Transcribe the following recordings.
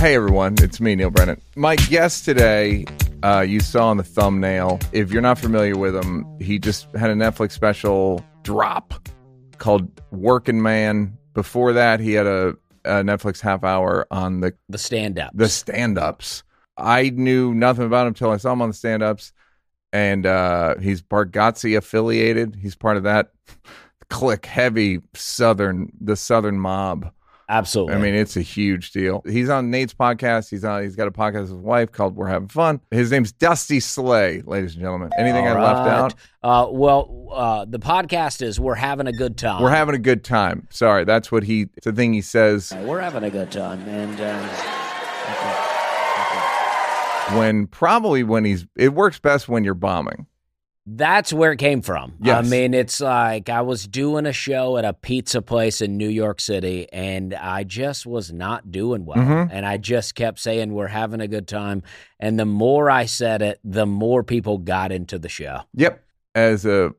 Hey everyone, it's me, Neal Brennan. My guest today, uh, you saw on the thumbnail. If you're not familiar with him, he just had a Netflix special drop called Working Man. Before that, he had a, a Netflix half hour on the The stand up. the stand ups. I knew nothing about him until I saw him on the stand ups. And uh, he's Bargatze affiliated. He's part of that click heavy Southern, the Southern mob. Absolutely. I mean, it's a huge deal. He's on Nate's podcast. He's on. He's got a podcast with his wife called "We're Having Fun." His name's Dusty Slay, ladies and gentlemen. Anything I All left out? Uh, well, uh, the podcast is We're Having a Good Time. We're having a good time. Sorry, that's what he. It's a thing he says We're having a good time. And um, when probably when he's. It works best when you're bombing. That's where it came from. I mean, it's like I was doing a show at a pizza place in New York City, and I just was not doing well. Mhm. And I just kept saying, We're having a good time. And the more I said it, the more people got into the show. Yep. As a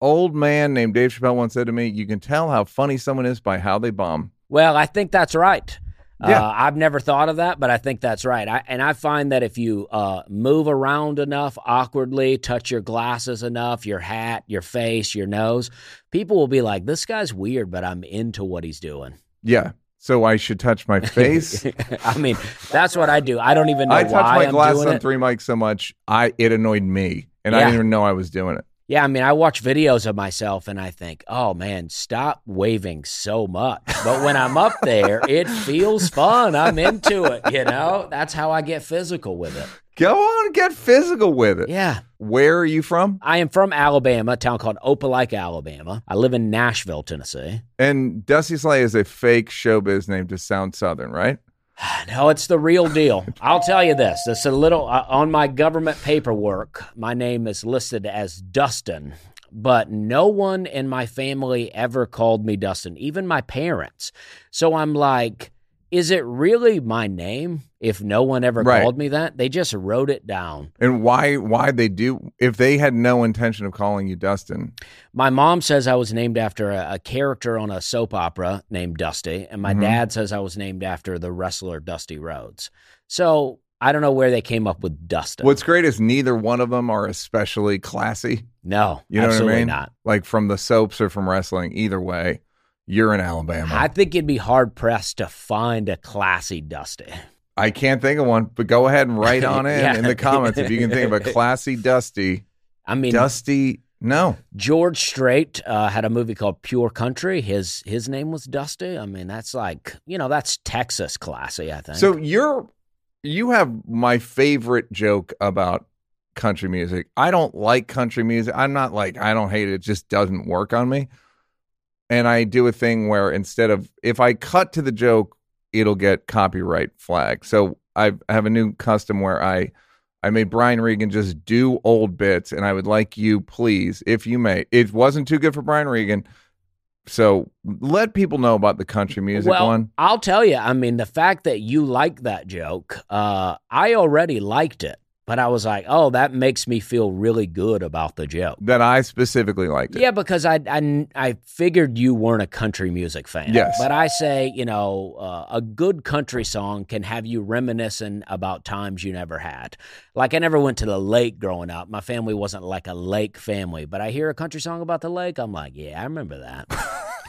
old man named Dave Chappelle once said to me, "You can tell how funny someone is by how they bomb." Well, I think that's right. Yeah. Uh, I've never thought of that, but I think that's right. I, and I find that if you uh, move around enough awkwardly, touch your glasses enough, your hat, your face, your nose, people will be like, this guy's weird, but I'm into what he's doing. Yeah. So I should touch my face. I mean, that's what I do. I don't even know I why my I'm glasses on it. three mics so much, I it annoyed me, and I didn't even know I was doing it. Yeah, I mean, I watch videos of myself and I think, oh man, stop waving so much. But when I'm up there, it feels fun. I'm into it, you know? That's how I get physical with it. Go on, get physical with it. Yeah. Where are you from? I am from Alabama, a town called Opelika, Alabama. I live in Nashville, Tennessee. And Dusty Slay is a fake showbiz name to sound Southern, right? No, it's the real deal. I'll tell you this. It's a little uh, on my government paperwork. My name is listed as Dustin, but no one in my family ever called me Dustin, even my parents. So I'm like, is it really my name if no one ever Right. called me that? They just wrote it down. And why why they do if they had no intention of calling you Dustin? My mom says I was named after a, a character on a soap opera named Dusty, and my Mhm. dad says I was named after the wrestler Dusty Rhodes. So I don't know where they came up with Dustin. What's great is neither one of them are especially classy. no, You know absolutely what I mean? not. Like from the soaps or from wrestling, either way, you're in Alabama. I think you'd be hard pressed to find a classy Dusty. I can't think of one, but go ahead and write on in Yeah. in the comments if you can think of a classy Dusty. I mean, Dusty, no. George Strait uh, had a movie called Pure Country. His his name was Dusty. I mean, that's like you know that's Texas classy. I think. So you're you have my favorite joke about country music. I don't like country music. I'm not like I don't hate it. It just doesn't work on me. And I do a thing where instead of if I cut to the joke, it'll get copyright flag. So I have a new custom where I I made Brian Regan just do old bits, and I would like you, please, if you may. It wasn't too good for Brian Regan, so let people know about the country music well, one. I'll tell you. I mean, the fact that you like that joke, uh, I already liked it, but I was like, oh, that makes me feel really good about the joke. That I specifically liked it. Yeah, because I, I I figured you weren't a country music fan. Yes. but I say you know uh, a good country song can have you reminiscing about times you never had. Like I never went to the lake growing up. My family wasn't like a lake family, but I hear a country song about the lake. I'm like, yeah, I remember that.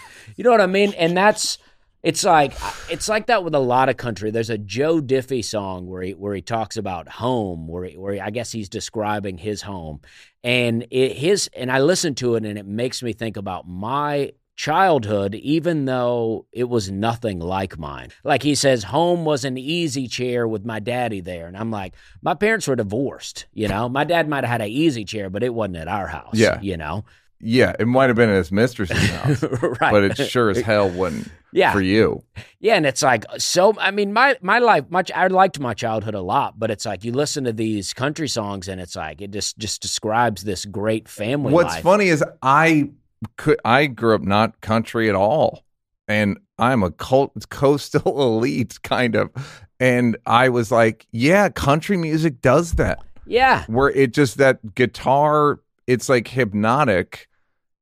you know what I mean? And that's it's like uh, it's like that with a lot of country. There's a Joe Diffie song where he where he talks about home, where he, where he, I guess he's describing his home, and it, his and I listen to it and it makes me think about my childhood, even though it was nothing like mine. Like he says, home was an easy chair with my daddy there, and I'm like, my parents were divorced. You know, my dad might have had an easy chair, but it wasn't at our house. Yeah. you know, Yeah, it might have been at his mistress's house, right? but it sure as hell wasn't yeah, for you. Yeah, and it's like so. I mean, my my life, much I liked my childhood a lot, but it's like you listen to these country songs, and it's like it just just describes this great family. What's life. funny is I could I grew up not country at all, and I'm a cult, coastal elite kind of, and I was like, yeah, country music does that, Yeah, where it just that guitar, it's like hypnotic.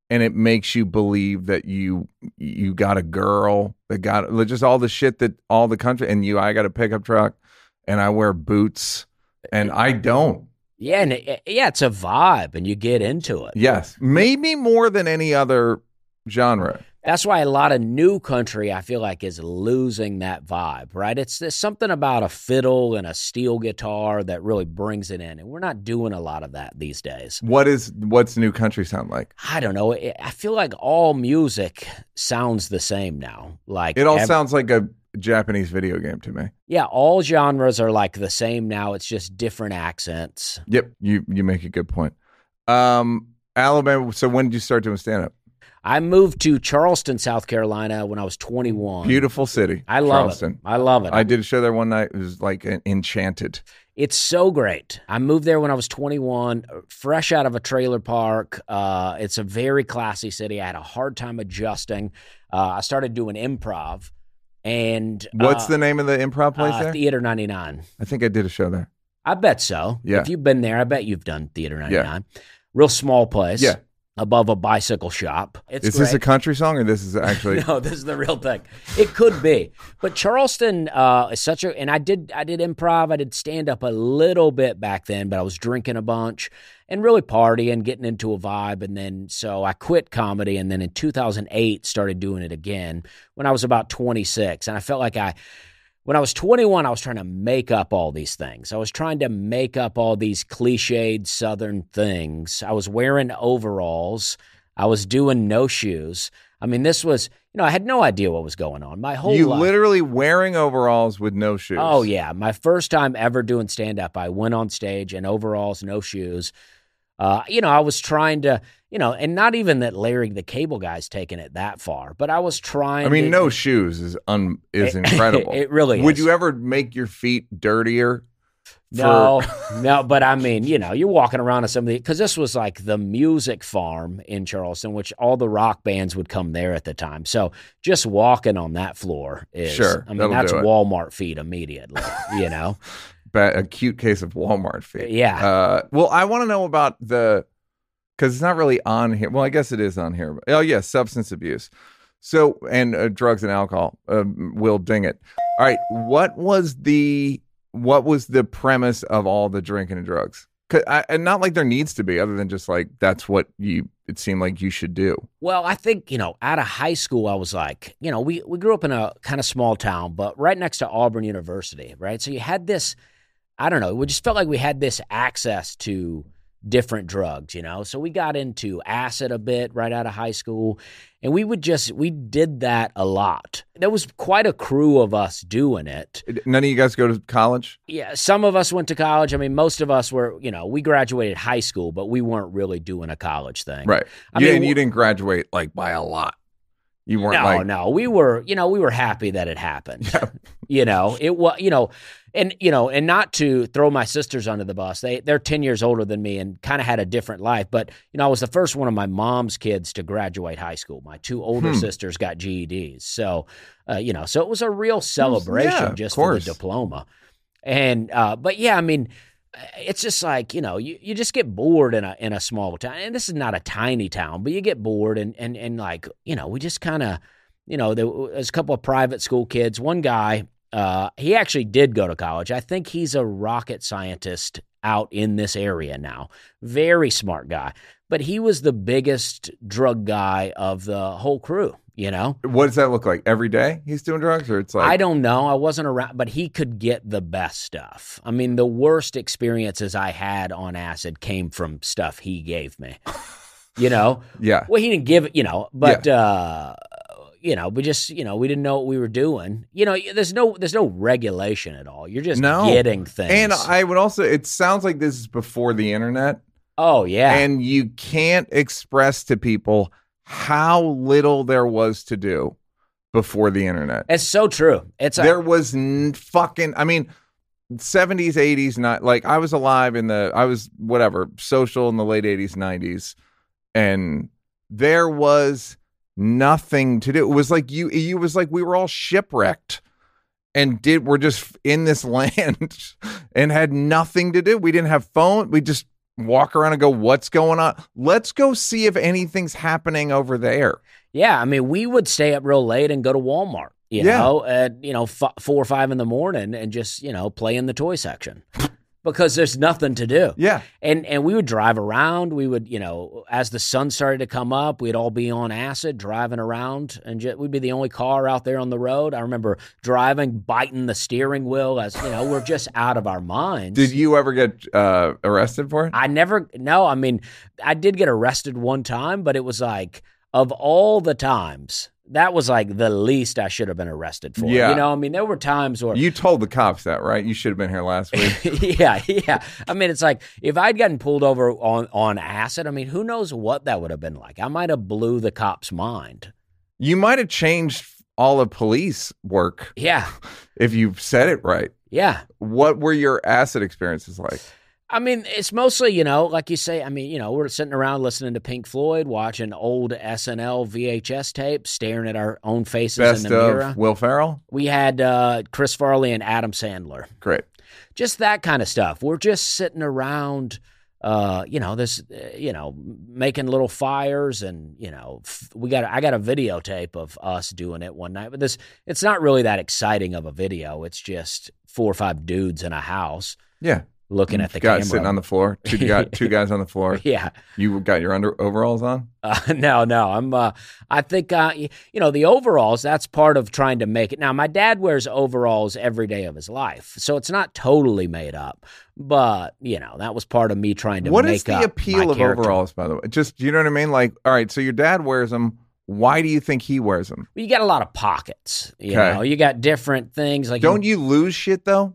And it makes you believe that you you got a girl that got just all the shit that all the country and you I got a pickup truck and I wear boots and I don't. Yeah, and it, yeah, it's a vibe, and you get into it. Yes, maybe more than any other genre. That's why a lot of new country, I feel like, is losing that vibe, right? It's there's something about a fiddle and a steel guitar that really brings it in, and we're not doing a lot of that these days. What is what's new country sound like? I don't know. I feel like all music sounds the same now. Like it all ev- sounds like a Japanese video game to me. Yeah, all genres are like the same now. It's just different accents. Yep, you you make a good point. Um, Alabama. So when did you start doing stand up? I moved to Charleston, South Carolina when I was 21. Beautiful city. I love Charleston. it. I love it. I did a show there one night. It was like enchanted. It's so great. I moved there when I was 21, fresh out of a trailer park. Uh, it's a very classy city. I had a hard time adjusting. Uh, I started doing improv. And what's uh, the name of the improv place uh, there? Theater 99. I think I did a show there. I bet so. Yeah. If you've been there, I bet you've done Theater 99. Yeah. Real small place. Yeah above a bicycle shop. It's is great. this a country song or this is actually no? This is the real thing. It could be, but Charleston uh, is such a. And I did I did improv. I did stand up a little bit back then, but I was drinking a bunch and really partying, getting into a vibe, and then so I quit comedy, and then in 2008 started doing it again when I was about 26, and I felt like I when I was 21, I was trying to make up all these things. I was trying to make up all these cliched Southern things. I was wearing overalls. I was doing no shoes. I mean, this was, you know, I had no idea what was going on. My whole you life. literally wearing overalls with no shoes. Oh yeah, my first time ever doing stand up. I went on stage in overalls, no shoes. Uh, you know, I was trying to, you know, and not even that Larry the Cable Guy's taking it that far, but I was trying. I mean, to, no shoes is un is incredible. it really. Would is. you ever make your feet dirtier? For... No, no, but I mean, you know, you're walking around at some of the because this was like the music farm in Charleston, which all the rock bands would come there at the time. So just walking on that floor is, sure, I mean, that's Walmart feet immediately, you know. but a cute case of Walmart feet. Yeah. Uh, well, I want to know about the because it's not really on here. Well, I guess it is on here. Oh, yes, yeah, substance abuse. So and uh, drugs and alcohol. Uh, Will ding it. All right, what was the what was the premise of all the drinking and drugs? I, and not like there needs to be, other than just like that's what you. It seemed like you should do. Well, I think you know, out of high school, I was like, you know, we we grew up in a kind of small town, but right next to Auburn University, right. So you had this I don't know. We just felt like we had this access to different drugs, you know? So we got into acid a bit right out of high school. And we would just, we did that a lot. There was quite a crew of us doing it. Uh, none of you guys go to college? Yeah. Some of us went to college. I mean, most of us were, you know, we graduated high school, but we weren't really doing a college thing. Right. I you, mean, and you didn't graduate like by a lot. You weren't no, like, no. We were, you know, we were happy that it happened. you know, it was, you know, and you know, and not to throw my sisters under the bus. They they're ten years older than me and kind of had a different life. But you know, I was the first one of my mom's kids to graduate high school. My two older hmm. sisters got GEDs, so uh, you know, so it was a real celebration yeah, just for the diploma. And uh, but yeah, I mean it's just like you know you, you just get bored in a in a small town and this is not a tiny town but you get bored and and, and like you know we just kind of you know there was a couple of private school kids one guy uh, he actually did go to college. I think he's a rocket scientist out in this area now. Very smart guy but he was the biggest drug guy of the whole crew you know? What does that look like? Every day he's doing drugs or it's like i don't know. I wasn't around but he could get the best stuff. I mean the worst experiences i had on acid came from stuff he gave me you know? Yeah. Well he didn't give it you know but yeah. uh you know we just you know we didn't know what we were doing. You know there's no there's no regulation at all. You're just no. getting things. And i would also it sounds like this is before the internet. Oh yeah. And you can't express to people how little there was to do before the internet. It's so true. It's a- there was n- fucking. I mean, seventies, eighties, not like I was alive in the. I was whatever social in the late eighties, nineties, and there was nothing to do. It was like you. It was like we were all shipwrecked and did we're just in this land and had nothing to do. We didn't have phone. We just walk around and go, "What's going on? Let's go see if anything's happening over there." Yeah, I mean, we would stay up real late and go to Walmart, you Yeah. know, at you know f- four or five in the morning, and just you know play in the toy section because there's nothing to do. Yeah, And and we would drive around. We would, you know, as the sun started to come up, we'd all be on acid driving around, and ju- we'd be the only car out there on the road. I remember driving, biting the steering wheel, as you know, we're just out of our minds. did you ever get uh, arrested for it? I never. No, I mean, I did get arrested one time, but it was like of all the times. That was like the least I should have been arrested for. Yeah. You know, I mean, there were times where You told the cops that, right? You should have been here last week. yeah, yeah. I mean, it's like if I'd gotten pulled over on on acid. I mean, who knows what that would have been like? I might have blew the cop's mind. you might have changed all of police work Yeah, if you said it right. yeah. What were your acid experiences like? I mean, it's mostly you know, like you say. I mean, you know, we're sitting around listening to Pink Floyd, watching old SNL VHS tapes, staring at our own faces Best in the mirror. Will Ferrell? We had uh, Chris Farley and Adam Sandler. Great. just that kind of stuff. We're just sitting around, uh, you know, this, uh, you know, making little fires, and you know, f- we got. I got a videotape of us doing it one night, but this, it's not really that exciting of a video. It's just four or five dudes in a house Yeah. Looking at the guy camera. sitting on the floor. Two, got two guys on the floor. yeah, You got your under overalls on? Uh, no, no. I'm. Uh, I think. Uh, you know, the overalls. That's part of trying to make it. Now, my dad wears overalls every day of his life, so it's not totally made up. But you know, that was part of me trying to. What make is the appeal of character. overalls, by the way? Just, you know what I mean? Like, all right, so your dad wears them. Why do you think he wears them? You got a lot of pockets. You Okay. know, you got different things like. Don't you lose shit, though?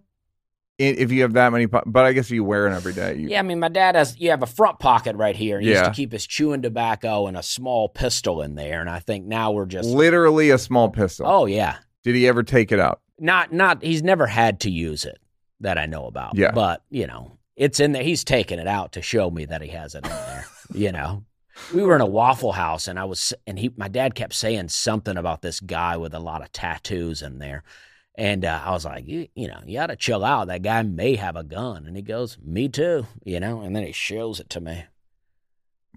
If you have that many, po- but I guess you wear it every day. You, Yeah, I mean, my dad has. You have a front pocket right here. He used Yeah. to keep his chewing tobacco and a small pistol in there, and I think now we're just. Literally a small pistol. Oh yeah, Did he ever take it out? not not. He's never had to use it that I know about. Yeah. but you know, it's in there. He's taken it out to show me that he has it in there. you know, we were in a Waffle House, and I was, and he, my dad kept saying something about this guy with a lot of tattoos in there. And uh, I was like, you, you know, you got to chill out. That guy may have a gun. And he goes, me too, you know, and then he shows it to me.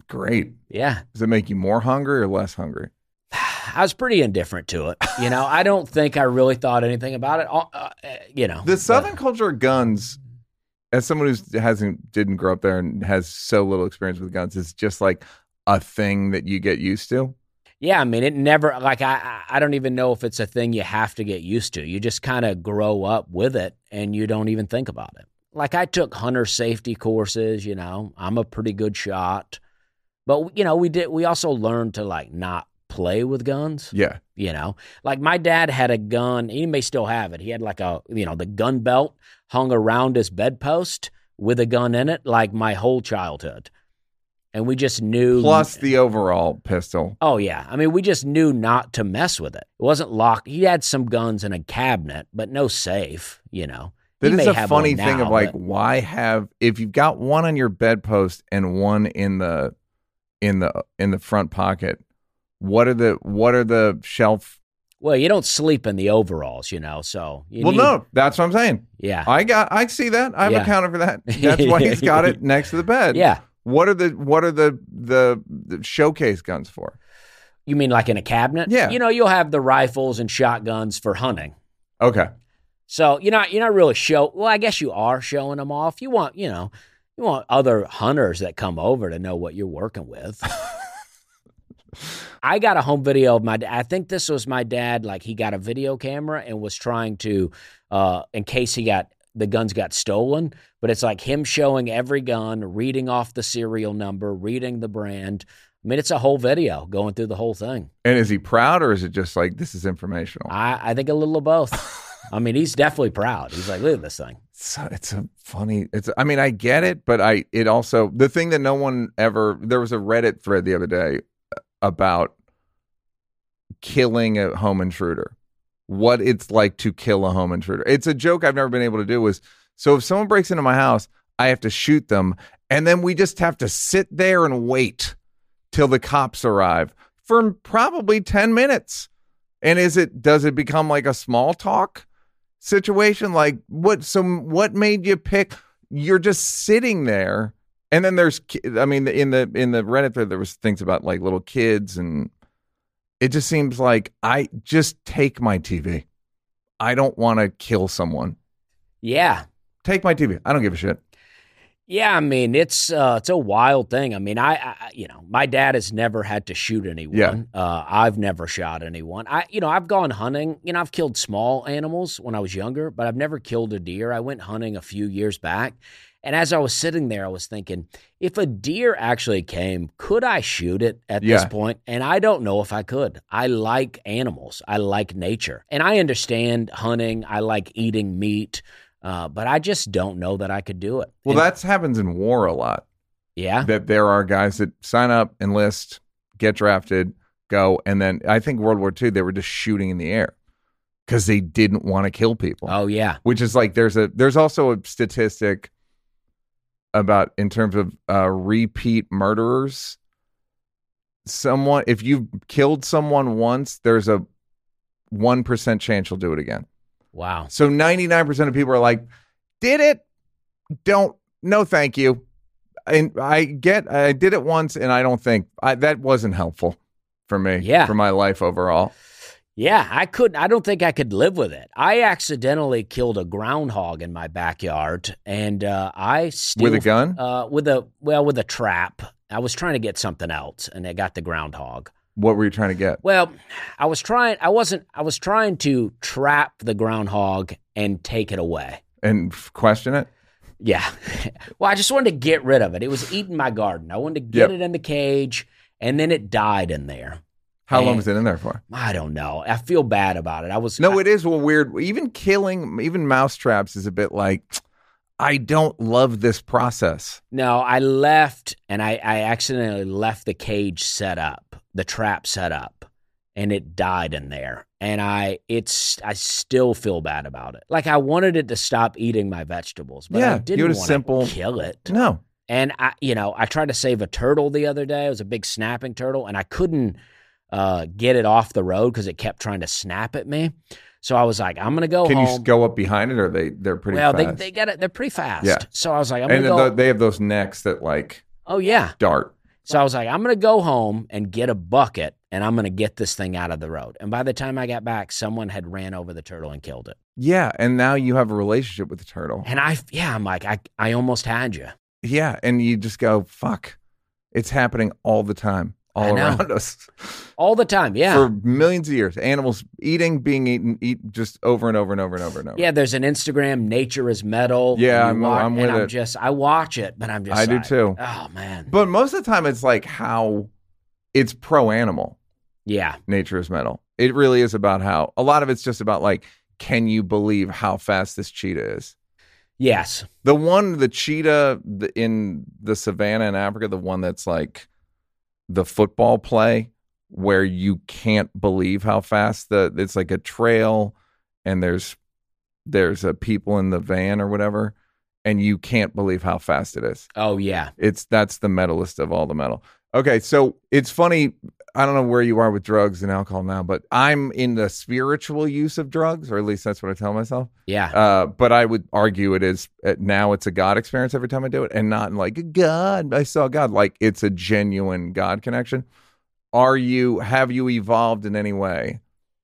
Great. Yeah. Does it make you more hungry or less hungry? I was pretty indifferent to it. You know, I don't think I really thought anything about it. Uh, uh, you know, The but- Southern culture of guns, as someone who hasn't didn't grow up there and has so little experience with guns, is just like a thing that you get used to. Yeah, I mean, it never like I I- don't even know if it's a thing you have to get used to. You just kind of grow up with it and you don't even think about it. Like I took hunter safety courses, you know. I'm a pretty good shot. But you know, we did we also learned to like not play with guns, Yeah. you know. Like my dad had a gun, he may still have it. He had like a, you know, the gun belt hung around his bedpost with a gun in it like my whole childhood. And we just knew Plus the overall pistol. Oh yeah, I mean, we just knew not to mess with it. It wasn't locked. He had some guns in a cabinet, but no safe. You know, That He is a funny thing now, of like, but- why have if you've got one on your bedpost and one in the in the in the front pocket, what are the what are the shelf? well, you don't sleep in the overalls, you know. So you well, need- no, that's what I'm saying. yeah, I got I see that. I've Yeah. accounted for that. That's why he's got it next to the bed. yeah. What are the what are the the, the showcase guns for? You mean like in a cabinet? Yeah. You know, you'll have the rifles and shotguns for hunting. Okay. So you're not you're not really show. Well, I guess you are showing them off. You want you know you want other hunters that come over to know what you're working with. I got a home video of my. I think this was my dad. Like he got a video camera and was trying to, uh, in case he got the guns got stolen. But it's like him showing every gun, reading off the serial number, reading the brand. I mean, it's a whole video going through the whole thing. And is he proud or is it just like this is informational? I, I think a little of both. I mean, he's definitely proud. He's like, look at this thing. So it's a funny. It's. I mean, I get it, but I. It also the thing that no one ever. There was a Reddit thread the other day about killing a home intruder. What it's like to kill a home intruder. It's a joke I've never been able to do. Was so if someone breaks into my house, I have to shoot them, and then we just have to sit there and wait till the cops arrive for probably ten minutes. And is it does it become like a small talk? situation like what so what made you pick you're just sitting there And then there's, I mean, in the in the Reddit thread, there was things about like little kids, and it just seems like I just take my TV. I don't want to kill someone. Yeah. Take my TV. I don't give a shit. Yeah, I mean it's uh, it's a wild thing. I mean, I, I you know my dad has never had to shoot anyone. Yeah. Uh, I've never shot anyone. I you know I've gone hunting. You know I've killed small animals when I was younger, but I've never killed a deer. I went hunting a few years back, and as I was sitting there, I was thinking, if a deer actually came, could I shoot it at this point? And I don't know if I could. I like animals. I like nature, and I understand hunting. I like eating meat. Uh, but I just don't know that I could do it. Well, that happens in war a lot. yeah. That there are guys that sign up, enlist, get drafted, go, and then I think World War II they were just shooting in the air because they didn't want to kill people. Oh yeah. which is like there's a there's also a statistic about in terms of uh, repeat murderers. Someone, if you've killed someone once, there's a one percent chance you'll do it again. Wow. So ninety nine percent of people are like, "Did it? Don't. No, thank you." And I get, I did it once, and I don't think I, that wasn't helpful for me. Yeah. for my life overall. Yeah, I couldn't. I don't think I could live with it. I accidentally killed a groundhog in my backyard, and uh, I still With a gun? Uh, with a well, with a trap. I was trying to get something else, and I got the groundhog. What were you trying to get? Well, I was trying. I wasn't. I was trying to trap the groundhog and take it away. And question it? Yeah. well, I just wanted to get rid of it. It was eating my garden. I wanted to get Yep. it in the cage, and then it died in there. How long was it in there for? I don't know. I feel bad about it. I was No, I- it is well weird. Even killing, even mouse traps is a bit like, I don't love this process. No, I left and I, I accidentally left the cage set up, the trap set up, and it died in there. And I it's I still feel bad about it. Like I wanted it to stop eating my vegetables, but Yeah, I you didn't want simple- to kill it. No. And I you know, I tried to save a turtle the other day. It was a big snapping turtle, and I couldn't uh, get it off the road because it kept trying to snap at me. So I was like, I'm gonna go Can you home. s- go up behind it or they, they're pretty well, fast? they they get it. They're pretty fast. Yeah. So I was like, I'm and gonna then go. the- they have those necks that like oh yeah. dart. So I was like, I'm going to go home and get a bucket and I'm going to get this thing out of the road. And by the time I got back, someone had ran over the turtle and killed it. Yeah. And now you have a relationship with the turtle. And I, yeah, I'm like, I, I almost had you. Yeah. And you just go, fuck. It's happening all the time, all around us. All the time. Yeah. For millions of years. Animals eating, being eaten, eat just over and over and over and over and over. yeah. There's an Instagram, Nature is Metal. Yeah, I'm- I'm and with I'm it. just, I watch it, but I'm just, I do too. Oh, man. But most of the time it's like how it's pro animal. Yeah. nature is metal. It really is about how a lot of it's just about like, can you believe how fast this cheetah is? Yes. The one, the cheetah in the savannah in Africa, the one that's like the football play where you can't believe how fast the it's like a trail and there's there's a people in the van or whatever and you can't believe how fast it is. Oh, yeah. It's that's the metalist of all the metal. Okay, so it's funny. I don't know where you are with drugs and alcohol now, but I'm in the spiritual use of drugs, or at least that's what I tell myself. Yeah. Uh, but I would argue it is uh, now it's a God experience every time I do it, and not like God. I saw God. Like it's a genuine God connection. Are you? Have you evolved in any way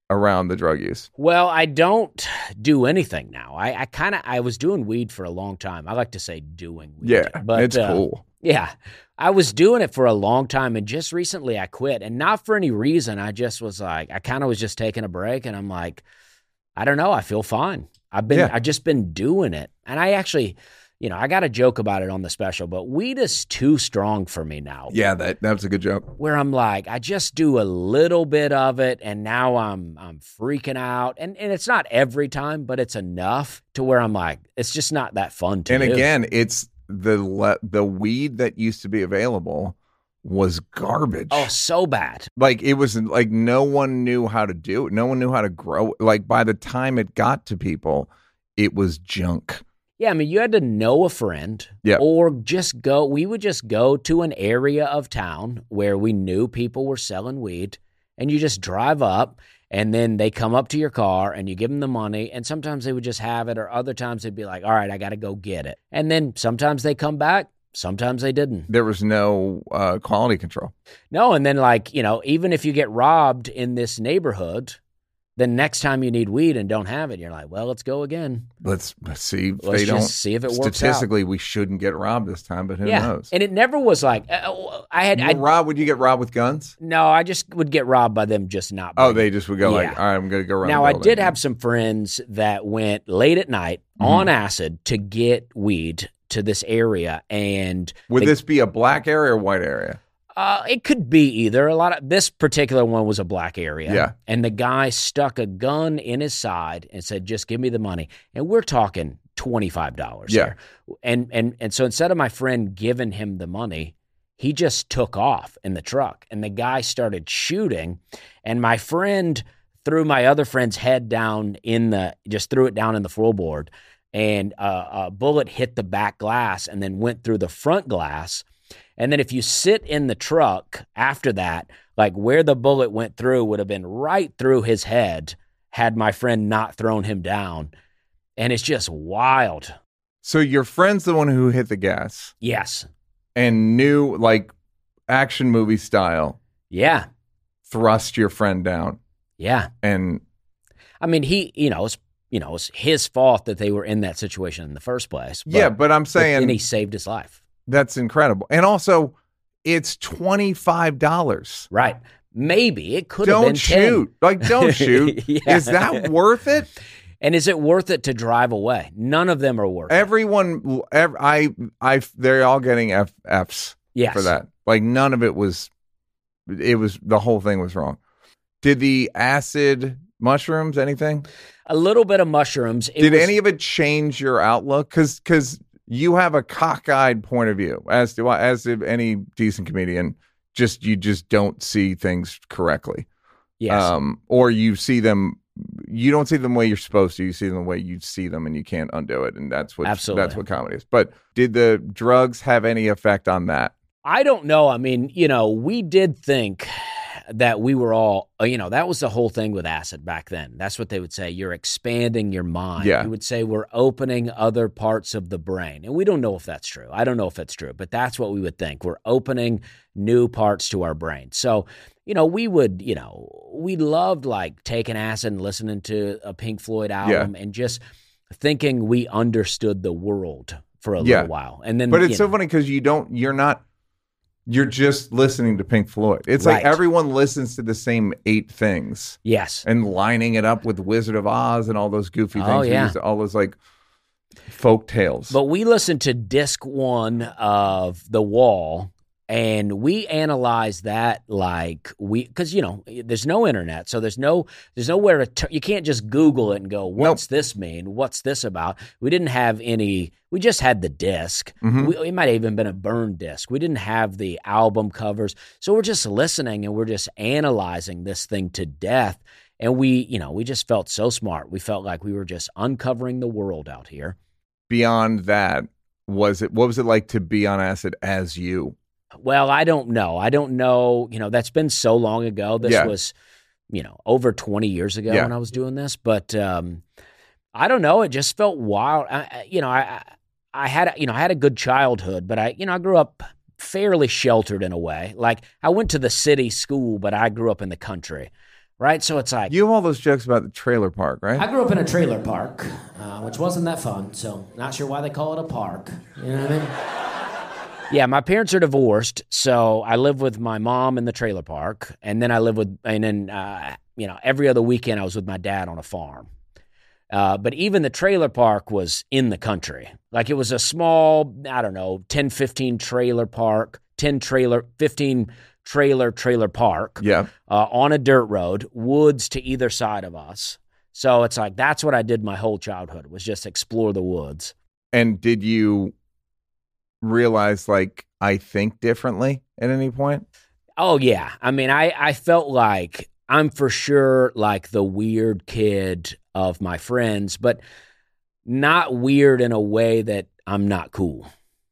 around the drug use? Well, I don't do anything now. I, I kind of, I was doing weed for a long time. I like to say doing weed. Yeah, but it's uh, cool. Yeah. I was doing it for a long time and just recently I quit and not for any reason. I just was like, I kind of was just taking a break and I'm like, I don't know. I feel fine. I've been, Yeah. I just been doing it. And I actually, you know, I got a joke about it on the special, but weed is too strong for me now. Yeah, that that's a good joke. Where I'm like, I just do a little bit of it and now I'm, I'm freaking out. And, and it's not every time, but it's enough to where I'm like, it's just not that fun to and do. again, it's the le- the weed that used to be available was garbage. oh, so bad. like it was like no one knew how to do it. No one knew how to grow. it. Like by the time it got to people, it was junk. Yeah, I mean, you had to know a friend, Yeah. or just go. We would just go to an area of town where we knew people were selling weed, and you just drive up, and then they come up to your car, and you give them the money, and sometimes they would just have it, or other times they'd be like, "All right, I got to go get it," and then sometimes they come back sometimes they didn't. There was no uh, quality control. No, and then like you know, even if you get robbed in this neighborhood, then next time you need weed and don't have it, you're like, well, let's go again. Let's, let's see if Let's they just don't. see if it works out. Statistically, we shouldn't get robbed this time, but who yeah, knows? and it never was like uh, I had. I, robbed? Would you get robbed with guns? no, I just would get robbed by them just not. Oh, they just would go like, "All right, I'm going to go around." Now the I did have some friends that went late at night Mhm. on acid to get weed to this area, and Would they- this be a black area or white area? Uh, it could be either. A lot of this particular one was a black area, Yeah. and the guy stuck a gun in his side and said, "Just give me the money." And we're talking twenty five dollars Yeah. here, and and and so instead of my friend giving him the money. He just took off in the truck, and the guy started shooting. And my friend threw my other friend's head down in the, just threw it down in the floorboard, and uh, a bullet hit the back glass and then went through the front glass. And then if you sit in the truck after that, like where the bullet went through would have been right through his head had my friend not thrown him down. And it's just wild. So your friend's the one who hit the gas Yes. and knew, like, action movie style, Yeah. thrust your friend down, Yeah. and I mean, he, you know, it's, you know, it's his fault that they were in that situation in the first place. yeah. But I'm but saying then he saved his life. That's incredible, and also it's twenty five dollars. Right. Maybe it could have been Don't 10. shoot, like, don't shoot. Yeah. Is that worth it? And is it worth it to drive away? None of them are worth it. Everyone, ev I, I, they're all getting F, Fs Yes. for that. Like none of it was. It was the whole thing was wrong. Did the acid mushrooms anything? A little bit of mushrooms. It Did was- any of it change your outlook? Because because you have a cockeyed point of view, as do I, as did any decent comedian. Just you just don't see things correctly, Yes. um, or you see them. You don't see them the way you're supposed to. You see them the way you see them, and you can't undo it. And that's what Absolutely. that's what comedy is. But did the drugs have any effect on that? I don't know. I mean, you know, we did think that we were all, uh, you know, that was the whole thing with acid back then. That's what they would say. You're expanding your mind. Yeah. You would say we're opening other parts of the brain. And we don't know if that's true. I don't know if it's true, but that's what we would think. We're opening new parts to our brain. So, you know, we would, you know, we loved like taking acid and listening to a Pink Floyd album and just thinking we understood the world for a Yeah. little while. And then, But it's so know, funny because you don't. You're not. You're just listening to Pink Floyd. It's like everyone listens to the same eight things. yes. and lining it up with Wizard of Oz and all those goofy oh, things. Oh, yeah. all those like folk tales. But we listened to disc one of The Wall and we analyze that like we because you know there's no internet so there's no there's nowhere to you can't just google it and go what's this mean? What's this about? We didn't have any we just had the disc. Mhm. we, it might have even been a burned disc. We didn't have the album covers. So we're just listening and we're just analyzing this thing to death. And we you know we just felt so smart. We felt like we were just uncovering the world out here. Beyond that, was it what was it like to be on acid as you? Well, I don't know. I don't know. You know, that's been so long ago. This Yeah. was, you know, over 20 years ago Yeah. when I was doing this. But um, I don't know. It just felt wild. I, I- you know, I, I I had, a- you know, I had a good childhood, but I, you know, I grew up fairly sheltered in a way. Like I went to the city school, but I grew up in the country, right? So it's like, You have all those jokes about the trailer park, right? I grew up in a trailer park, uh, which wasn't that fun. So not sure why they call it a park. You know what I mean? Yeah, my parents are divorced, so I live with my mom in the trailer park, and then I live with, and then uh, you know, every other weekend I was with my dad on a farm. Uh, but even the trailer park was in the country. Like it was a small, I don't know, 10, 15 trailer park, 10 trailer, 15 trailer trailer park yeah. uh, on a dirt road, woods to either side of us. So it's like that's what I did my whole childhood was just explore the woods. And did you realize like I think differently at any point? Oh yeah. I mean, I I felt like I'm for sure like the weird kid of my friends, but not weird in a way that I'm not cool.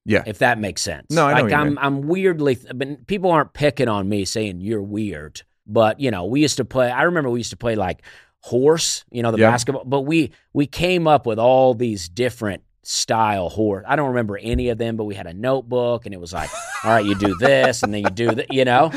Yeah. If that makes sense. No, I like I'm mean. I'm weirdly but people aren't picking on me saying you're weird. But, you know, we used to play I remember we used to play like horse, you know, the Yeah. basketball, but we we came up with all these different style horse. I don't remember any of them, but we had a notebook and it was like, all right, you do this and then you do that, you know?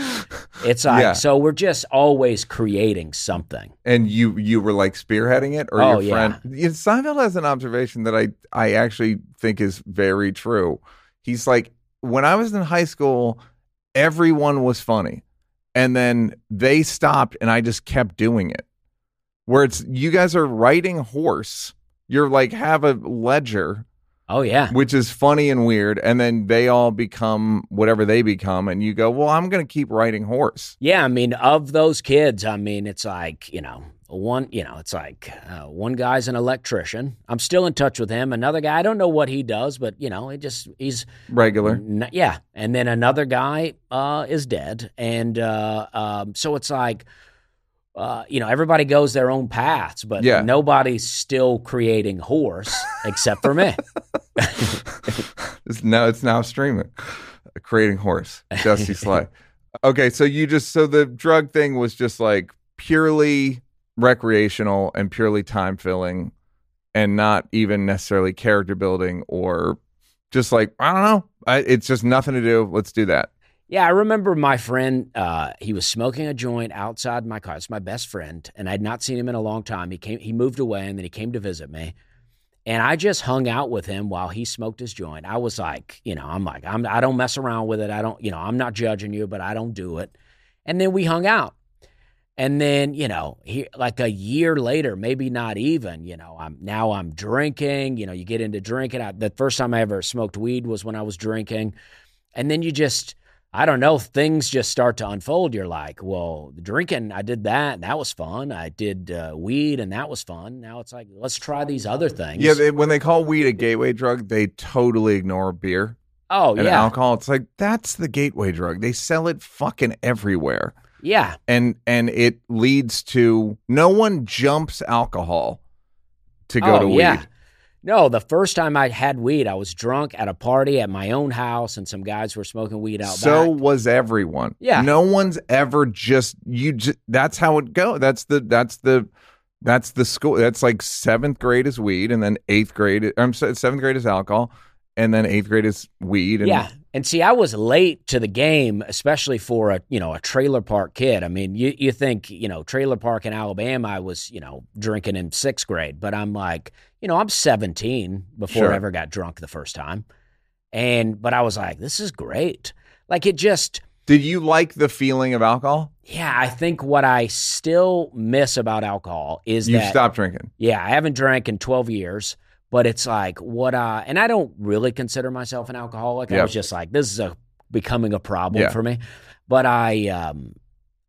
It's like Yeah. so we're just always creating something. And you you were like spearheading it, or Oh, your friend? Yeah. Seinfeld has an observation that I I actually think is very true. He's like, when I was in high school, everyone was funny, and then they stopped, and I just kept doing it. Where it's you guys are writing horse, you're like have a ledger, Oh yeah. which is funny and weird, and then they all become whatever they become, and you go, well, I'm gonna keep writing horse. Yeah, I mean, of those kids, I mean, it's like, you know, one, you know, it's like uh, one guy's an electrician. I'm still in touch with him. Another guy, I don't know what he does, but, you know, he just, he's, Regular. n- yeah. And then another guy uh, is dead. And uh, um, so it's like, uh, you know, everybody goes their own paths, but Yeah. nobody's still creating horse except for me. It's now it's now streaming. Creating horse. Dusty Slay. Okay, so you just so the drug thing was just like purely recreational and purely time filling and not even necessarily character building or just like I don't know. I, it's just nothing to do. Let's do that. Yeah, I remember my friend. Uh, he was smoking a joint outside my car. It's my best friend, and I'd not seen him in a long time. He came, he moved away, and then he came to visit me, and I just hung out with him while he smoked his joint. I was like, you know, I'm like, I'm, I don't mess around with it. I don't, you know, I'm not judging you, but I don't do it. And then we hung out, and then you know, he like a year later, maybe not even. You know, I'm now I'm drinking. You know, you get into drinking. I, the first time I ever smoked weed was when I was drinking, and then you just I don't know, things just start to unfold. You're like, well, drinking, I did that, and that was fun. I did uh, weed, and that was fun. Now it's like, let's try these other things. Yeah, they, when they call weed a gateway drug, they totally ignore beer oh, and yeah. alcohol. It's like that's the gateway drug. They sell it fucking everywhere. Yeah. and and it leads to no one jumps alcohol to go oh, to weed. yeah. No, the first time I had weed, I was drunk at a party at my own house, and some guys were smoking weed out So back. was everyone. Yeah. No one's ever just you. Just, that's how it go. That's the that's the that's the school. That's like seventh grade is weed, and then eighth grade. I'm seventh grade is alcohol, and then eighth grade is weed. And Yeah. And see, I was late to the game, especially for a you know a trailer park kid. I mean, you you think you know trailer park in Alabama, I was you know drinking in sixth grade, but I'm like you know I'm 17 before Sure. I ever got drunk the first time, and but I was like, this is great. Like it just Did you like the feeling of alcohol? yeah. I think what I still miss about alcohol is You that stopped drinking. yeah, I haven't drank in 12 years, but it's like what I, and I don't really consider myself an alcoholic. I was just like, this is a becoming a problem Yeah. for me. But I, um,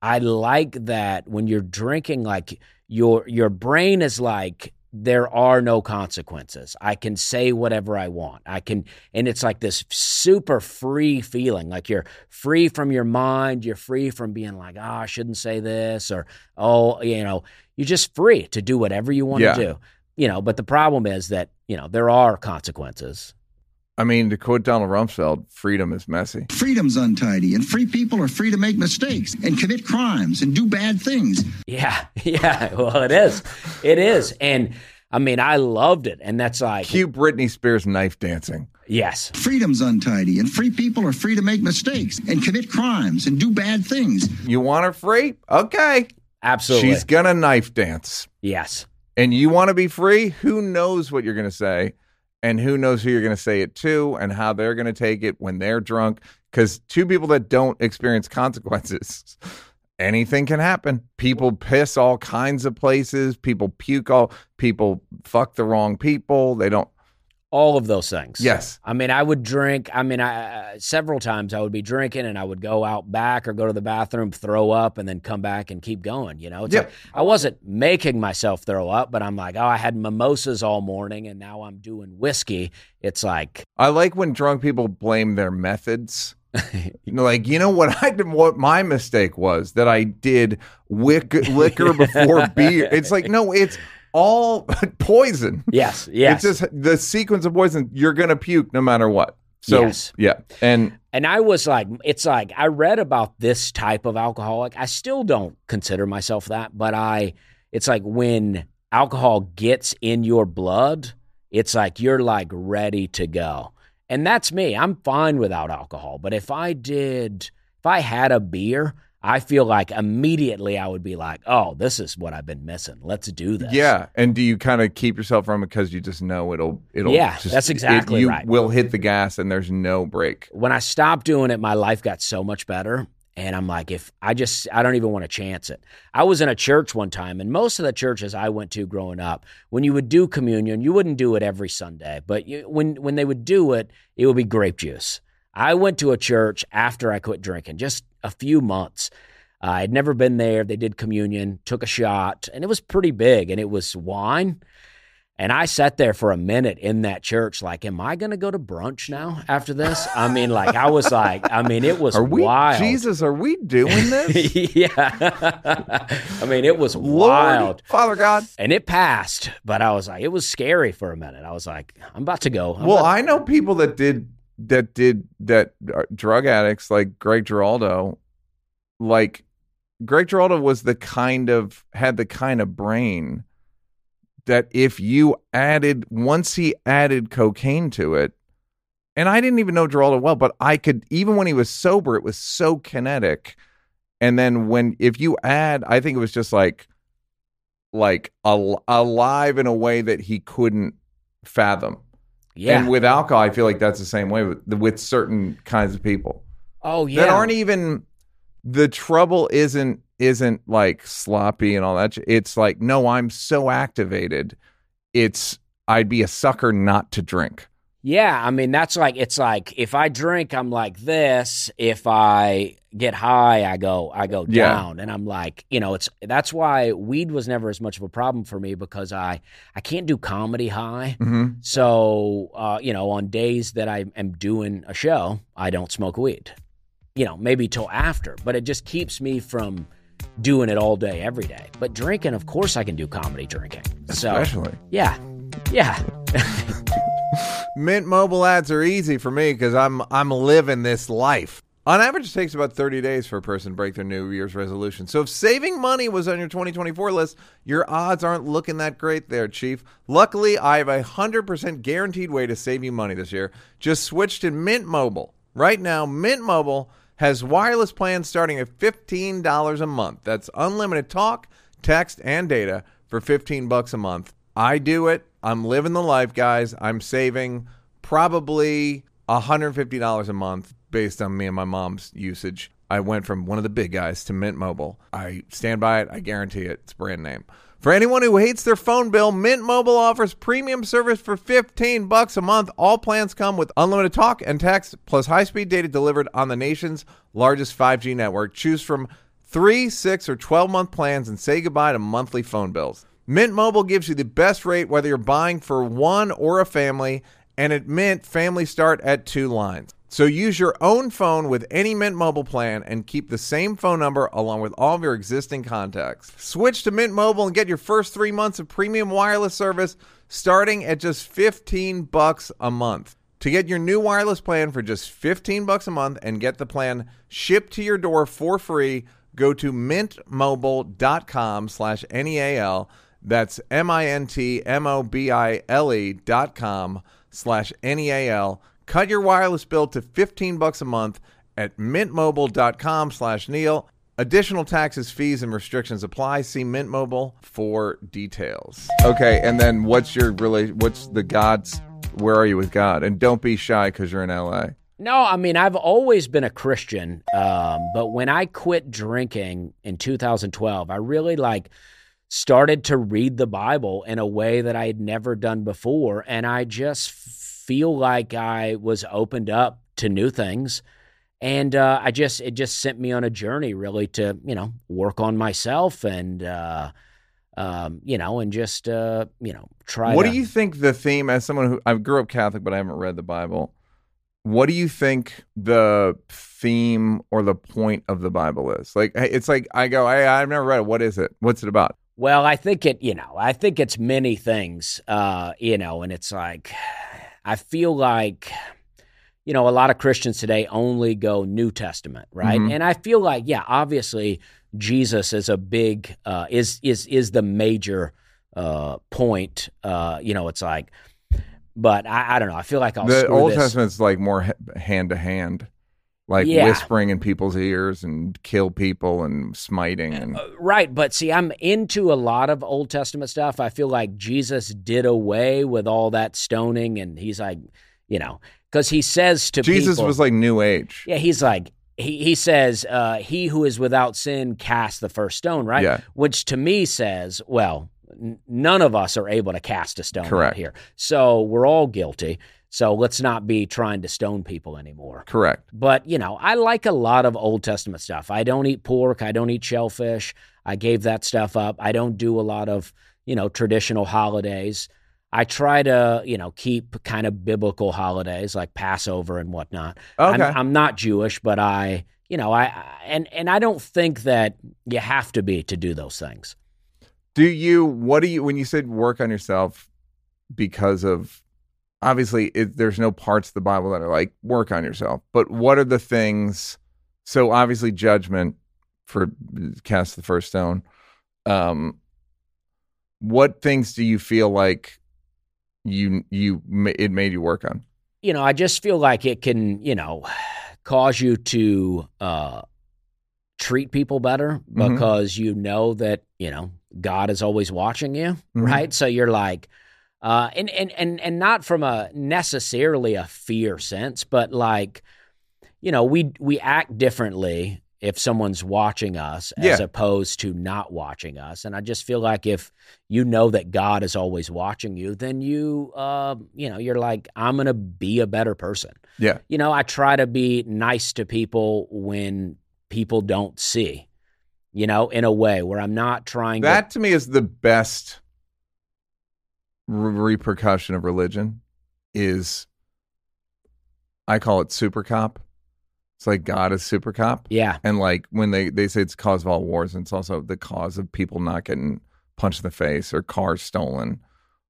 I like that when you're drinking, like your, your brain is like, there are no consequences. I can say whatever I want. I can, and it's like this super free feeling. Like you're free from your mind. You're free from being like, oh, I shouldn't say this, or oh, you know, you're just free to do whatever you want Yeah. to do. You know, but the problem is that you know there are consequences. I mean, to quote Donald Rumsfeld, freedom is messy. Freedom's untidy, and free people are free to make mistakes and commit crimes and do bad things. Yeah, yeah. Well, it is, it is, and I mean, I loved it, and that's like, Cue Britney Spears knife dancing. yes, Freedom's untidy, and free people are free to make mistakes and commit crimes and do bad things. You want her free? Okay. absolutely, She's gonna knife dance. yes, and you want to be free, who knows what you're going to say and who knows who you're going to say it to and how they're going to take it when they're drunk cuz two people that don't experience consequences anything can happen. People piss all kinds of places, people puke all people fuck the wrong people. They don't all of those things. Yes. I mean, I would drink. I mean, I uh, several times I would be drinking, and I would go out back or go to the bathroom, throw up, and then come back and keep going. You know, it's Yep. like I wasn't making myself throw up, but I'm like, oh, I had mimosas all morning, and now I'm doing whiskey. It's like, I like when drunk people blame their methods. You know, like you know what I did. What my mistake was that I did wick, liquor before beer. It's like no, it's all poison. yes, yes. It's just the sequence of poison. You're gonna puke no matter what. So Yes. yeah, and And I was like, it's like I read about this type of alcoholic. I still don't consider myself that, but I, it's like when alcohol gets in your blood, it's like you're like ready to go. And that's me. I'm fine without alcohol. But if I did, if I had a beer, I feel like immediately I would be like, oh, this is what I've been missing. Let's do this. Yeah, and do you kind of keep yourself from it because you just know it'll it'll Yeah, just, that's exactly it, you right. will hit the gas and there's no brake. When I stopped doing it, my life got so much better. And I'm like, if I just, I don't even want to chance it. I was in a church one time, and most of the churches I went to growing up, when you would do communion, you wouldn't do it every Sunday, but you, when when they would do it, it would be grape juice. I went to a church after I quit drinking, just a few months. Uh, I had never been there. They did communion, took a shot, and it was pretty big, and it was wine. And I sat there for a minute in that church, like, am I going to go to brunch now after this? I mean, like, I was like, I mean, it was Are we wild. Jesus? Are we doing this? yeah. I mean, it was Lord, wild. Father God. And it passed, but I was like, it was scary for a minute. I was like, I'm about to go. I'm Well, about- I know people that did that did that uh, drug addicts like Greg Giraldo. Like Greg Giraldo was the kind of had the kind of brain that if you added once he added cocaine to it, and I didn't even know Giraldo well, but I could even when he was sober, it was so kinetic. And then when if you add, I think it was just like like al- alive in a way that he couldn't fathom. Yeah. And with alcohol, I feel like that's the same way with, with certain kinds of people oh, yeah. that aren't even. The trouble isn't isn't like sloppy and all that. It's like no, I'm so activated. It's I'd be a sucker not to drink. Yeah, I mean that's like it's like if I drink, I'm like this. If I get high, I go I go Yeah. down, and I'm like you know it's that's why weed was never as much of a problem for me because I I can't do comedy high. Mm-hmm. So uh, you know on days that I am doing a show, I don't smoke weed. You know maybe till after, but it just keeps me from doing it all day every day. But drinking, of course, I can do comedy drinking. So Especially. yeah, yeah. Mint Mobile ads are easy for me because I'm I'm living this life. On average, it takes about 30 days for a person to break their New Year's resolution. So if saving money was on your 2024 list, your odds aren't looking that great there, Chief. Luckily, I have a 100% guaranteed way to save you money this year. Just switch to Mint Mobile. Right now, Mint Mobile has wireless plans starting at $15 a month. That's unlimited talk, text, and data for 15 bucks a month. I do it. I'm living the life, guys. I'm saving probably $150 a month based on me and my mom's usage. I went from one of the big guys to Mint Mobile. I stand by it. I guarantee it. It's brand name. For anyone who hates their phone bill, Mint Mobile offers premium service for 15 bucks a month. All plans come with unlimited talk and text plus high-speed data delivered on the nation's largest 5G network. Choose from 3, 6 or 12 month plans and say goodbye to monthly phone bills. Mint Mobile gives you the best rate whether you're buying for one or a family, and at Mint, families start at two lines. So use your own phone with any Mint Mobile plan and keep the same phone number along with all of your existing contacts. Switch to Mint Mobile and get your first 3 months of premium wireless service starting at just 15 bucks a month. To get your new wireless plan for just 15 bucks a month and get the plan shipped to your door for free, go to mintmobile.com slash NEAL. That's M-I-N-T-M-O-B-I-L-E E dot com slash N-E-A-L. Cut your wireless bill to 15 bucks a month at mintmobile.com slash Neal. Additional taxes, fees, and restrictions apply. See Mint Mobile for details. Okay, and then what's your really what's the God's where are you with God? And don't be shy because you're in LA. No, I mean I've always been a Christian, um, but when I quit drinking in 2012, I really like started to read the Bible in a way that I had never done before, and I just feel like I was opened up to new things, and uh, I just it just sent me on a journey really to you know work on myself and. Uh, um, you know, and just uh, you know, try. What to, do you think the theme, as someone who I grew up Catholic, but I haven't read the Bible, what do you think the theme or the point of the Bible is? Like, it's like I go, hey, I've never read it. What is it? What's it about? Well, I think it, you know, I think it's many things, uh, you know, and it's like, I feel like, you know, a lot of Christians today only go New Testament, right? Mhm. And I feel like, yeah, obviously Jesus is a big, uh, is is is the major uh, point. Uh, you know, it's like But I, I don't know. I feel like I'll the Old this. Testament's like more hand to hand, like Yeah. whispering in people's ears and kill people and smiting and Right, but see, I'm into a lot of Old Testament stuff. I feel like Jesus did away with all that stoning, and he's like, you know, because he says to Jesus people, was like New Age. yeah, he's like, he he says, uh, "He who is without sin cast the first stone." Right, Yeah. which to me says, well, n- none of us are able to cast a stone Correct. here, so we're all guilty. So let's not be trying to stone people anymore. Correct. But, you know, I like a lot of Old Testament stuff. I don't eat pork. I don't eat shellfish. I gave that stuff up. I don't do a lot of, you know, traditional holidays. I try to, you know, keep kind of biblical holidays like Passover and whatnot. I'm, Okay. I'm not Jewish, but I, you know, I, I and and I don't think that you have to be to do those things. Do you? What do you? When you said work on yourself because of obviously it, there's no parts of the Bible that are like work on yourself, but what are the things? So obviously judgment for cast the first stone. Um, what things do you feel like you you it made you work on? you know, I just feel like it can, you know, cause you to uh, treat people better Mhm. because you know that you know God is always watching you, Mhm. right? So you're like, uh, and and and and not from a necessarily a fear sense, but like, you know, we we act differently if someone's watching us as Yeah. opposed to not watching us. And I just feel like if you know that God is always watching you, then you, uh, you know, you're like, I'm going to be a better person. Yeah. You know, I try to be nice to people when people don't see, you know, in a way where I'm not trying That to me is the best repercussion of religion. Is I call it super cop. It's like God is super cop, yeah, and like when they they say it's cause of all wars, and it's also the cause of people not getting punched in the face or cars stolen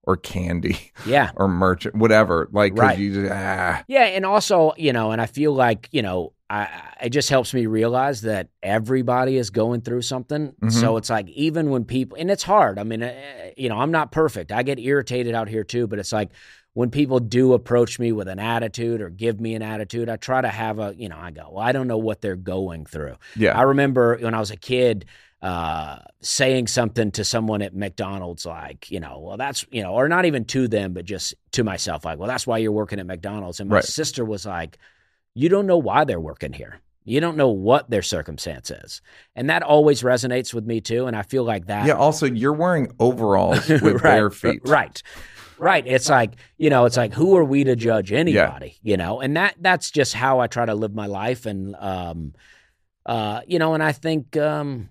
or candy yeah. or merchant whatever. Like Right. you just ah Yeah, and also, you know, and I feel like, you know, I, it just helps me realize that everybody is going through something. Mhm. So it's like even when people, and it's hard. I mean, uh, you know, I'm not perfect. I get irritated out here too, but it's like when people do approach me with an attitude or give me an attitude, I try to have a, you know, I go, well, I don't know what they're going through. yeah I remember when I was a kid uh, saying something to someone at McDonald's, like, you know, well, that's, you know, or not even to them, but just to myself, like, well, that's why you're working at McDonald's. And my Right. sister was like, you don't know why they're working here. You don't know what their circumstance is. And that always resonates with me too. And I feel like that. yeah. Also, you're wearing overalls with right, bare feet. Right. Right. It's like, you know, it's like who are we to judge anybody, you know? And that that's just how I try to live my life and um uh you know, and I think um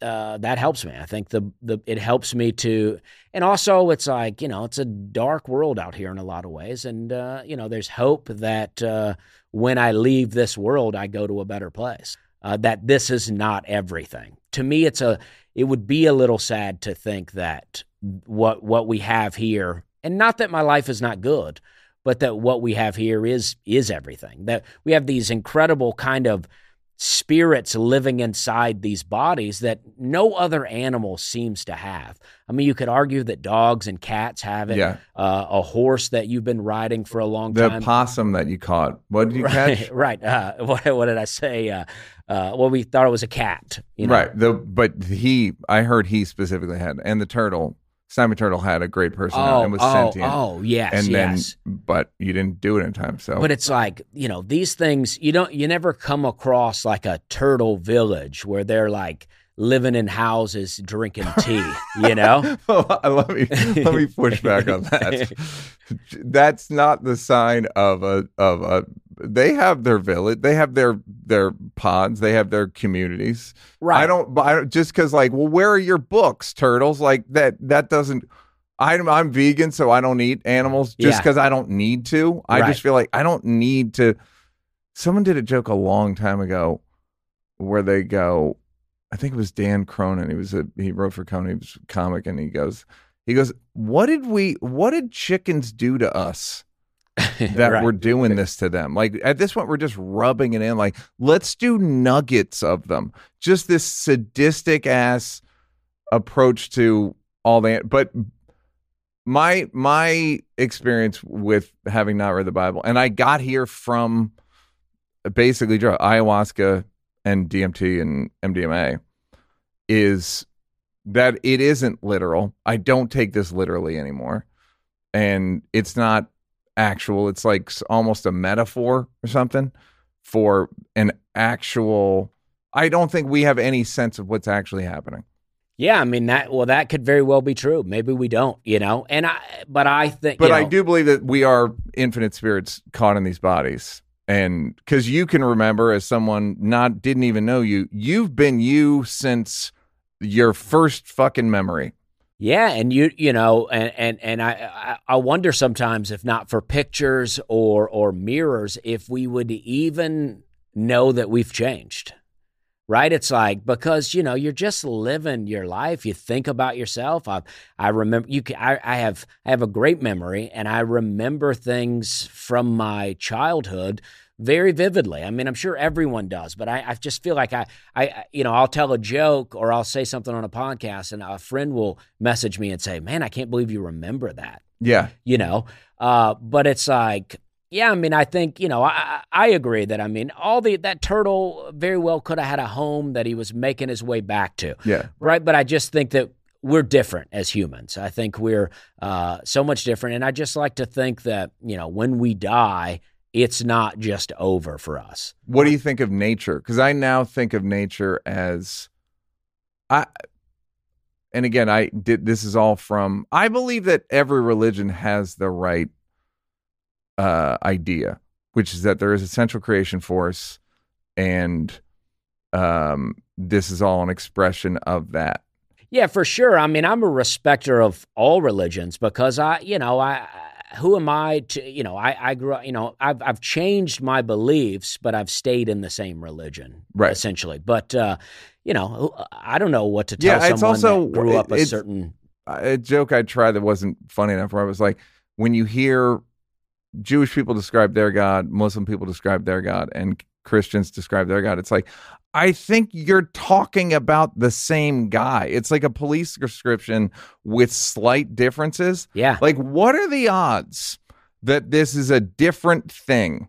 uh that helps me. I think the the it helps me to and also it's like, you know, it's a dark world out here in a lot of ways and uh you know, there's hope that uh when I leave this world I go to a better place. Uh that this is not everything. To me it's a it would be a little sad to think that what what we have here and not that my life is not good but that what we have here is is everything that we have these incredible kind of spirits living inside these bodies that no other animal seems to have i mean you could argue that dogs and cats have it Yeah. uh, a horse that you've been riding for a long The time The possum that you caught. What did you right catch? right uh, what, what did i say uh, uh, well we thought it was a cat you know? Right. The but he I heard he specifically had and the turtle Simon Turtle had a great personality oh and was oh, sentient. oh yes and then yes but you didn't do it in time. So But it's like, you know, these things you don't you never come across like a turtle village where they're like living in houses drinking tea, you know? let me let me push back on that. That's not the sign of a of a. They have their village. They have their their pods. They have their communities. Right. I don't. but I don't just because like, well, where are your books, turtles? Like that. That doesn't. I'm I'm vegan, so I don't eat animals just Yeah. because I don't need to. I Right. just feel like I don't need to. Someone did a joke a long time ago, where they go. I think it was Dan Cronin. He was a he wrote for Conan. He was a comic, and he goes, he goes, what did we? What did chickens do to us? that Right. we're doing this to them. Like at this point, we're just rubbing it in. Like, let's do nuggets of them. Just this sadistic ass approach to all the. But my my experience with having not read the Bible, and I got here from basically ayahuasca and DMT and MDMA, is that it isn't literal. I don't take this literally anymore, and it's not actual. It's like almost a metaphor or something for an actual. I don't think we have any sense of what's actually happening. Yeah, I mean that. Well, that could very well be true. Maybe we don't, you know. And I, but I think, But you I do believe that we are infinite spirits caught in these bodies. And because you can remember as someone not didn't even know you, you've been you since your first fucking memory. Yeah, and you you know, and and and I I wonder sometimes if not for pictures or or mirrors, if we would even know that we've changed. Right? It's like because you know you're just living your life. You think about yourself. I I remember you. Can, I I have I have a great memory, and I remember things from my childhood very vividly. I mean, I'm sure everyone does, but I, I just feel like I, I, you know, I'll tell a joke or I'll say something on a podcast, and a friend will message me and say, "Man, I can't believe you remember that." Yeah. You know, uh, but it's like, yeah, I mean, I think you know, I, I I agree that I mean, all the that turtle very well could have had a home that he was making his way back to Yeah. right? But I just think that we're different as humans. I think we're uh, so much different, and I just like to think that you know when we die, it's not just over for us. What do you think of nature? Because I now think of nature as I and again I did this is all from I believe that every religion has the right uh idea, which is that there is a central creation force and um this is all an expression of that. Yeah, for sure. I mean, I'm a respecter of all religions because I, you know, I. Who am I to, you know, I, I grew up, you know, I've, I've changed my beliefs, but I've stayed in the same religion, Right. essentially. But, uh, you know, I don't know what to tell Yeah, it's also- grew up a certain a joke I tried that wasn't funny enough where I was like, when you hear Jewish people describe their God, Muslim people describe their God, and Christians describe their God, it's like, I think you're talking about the same guy. It's like a police description with slight differences. Yeah. Like, what are the odds that this is a different thing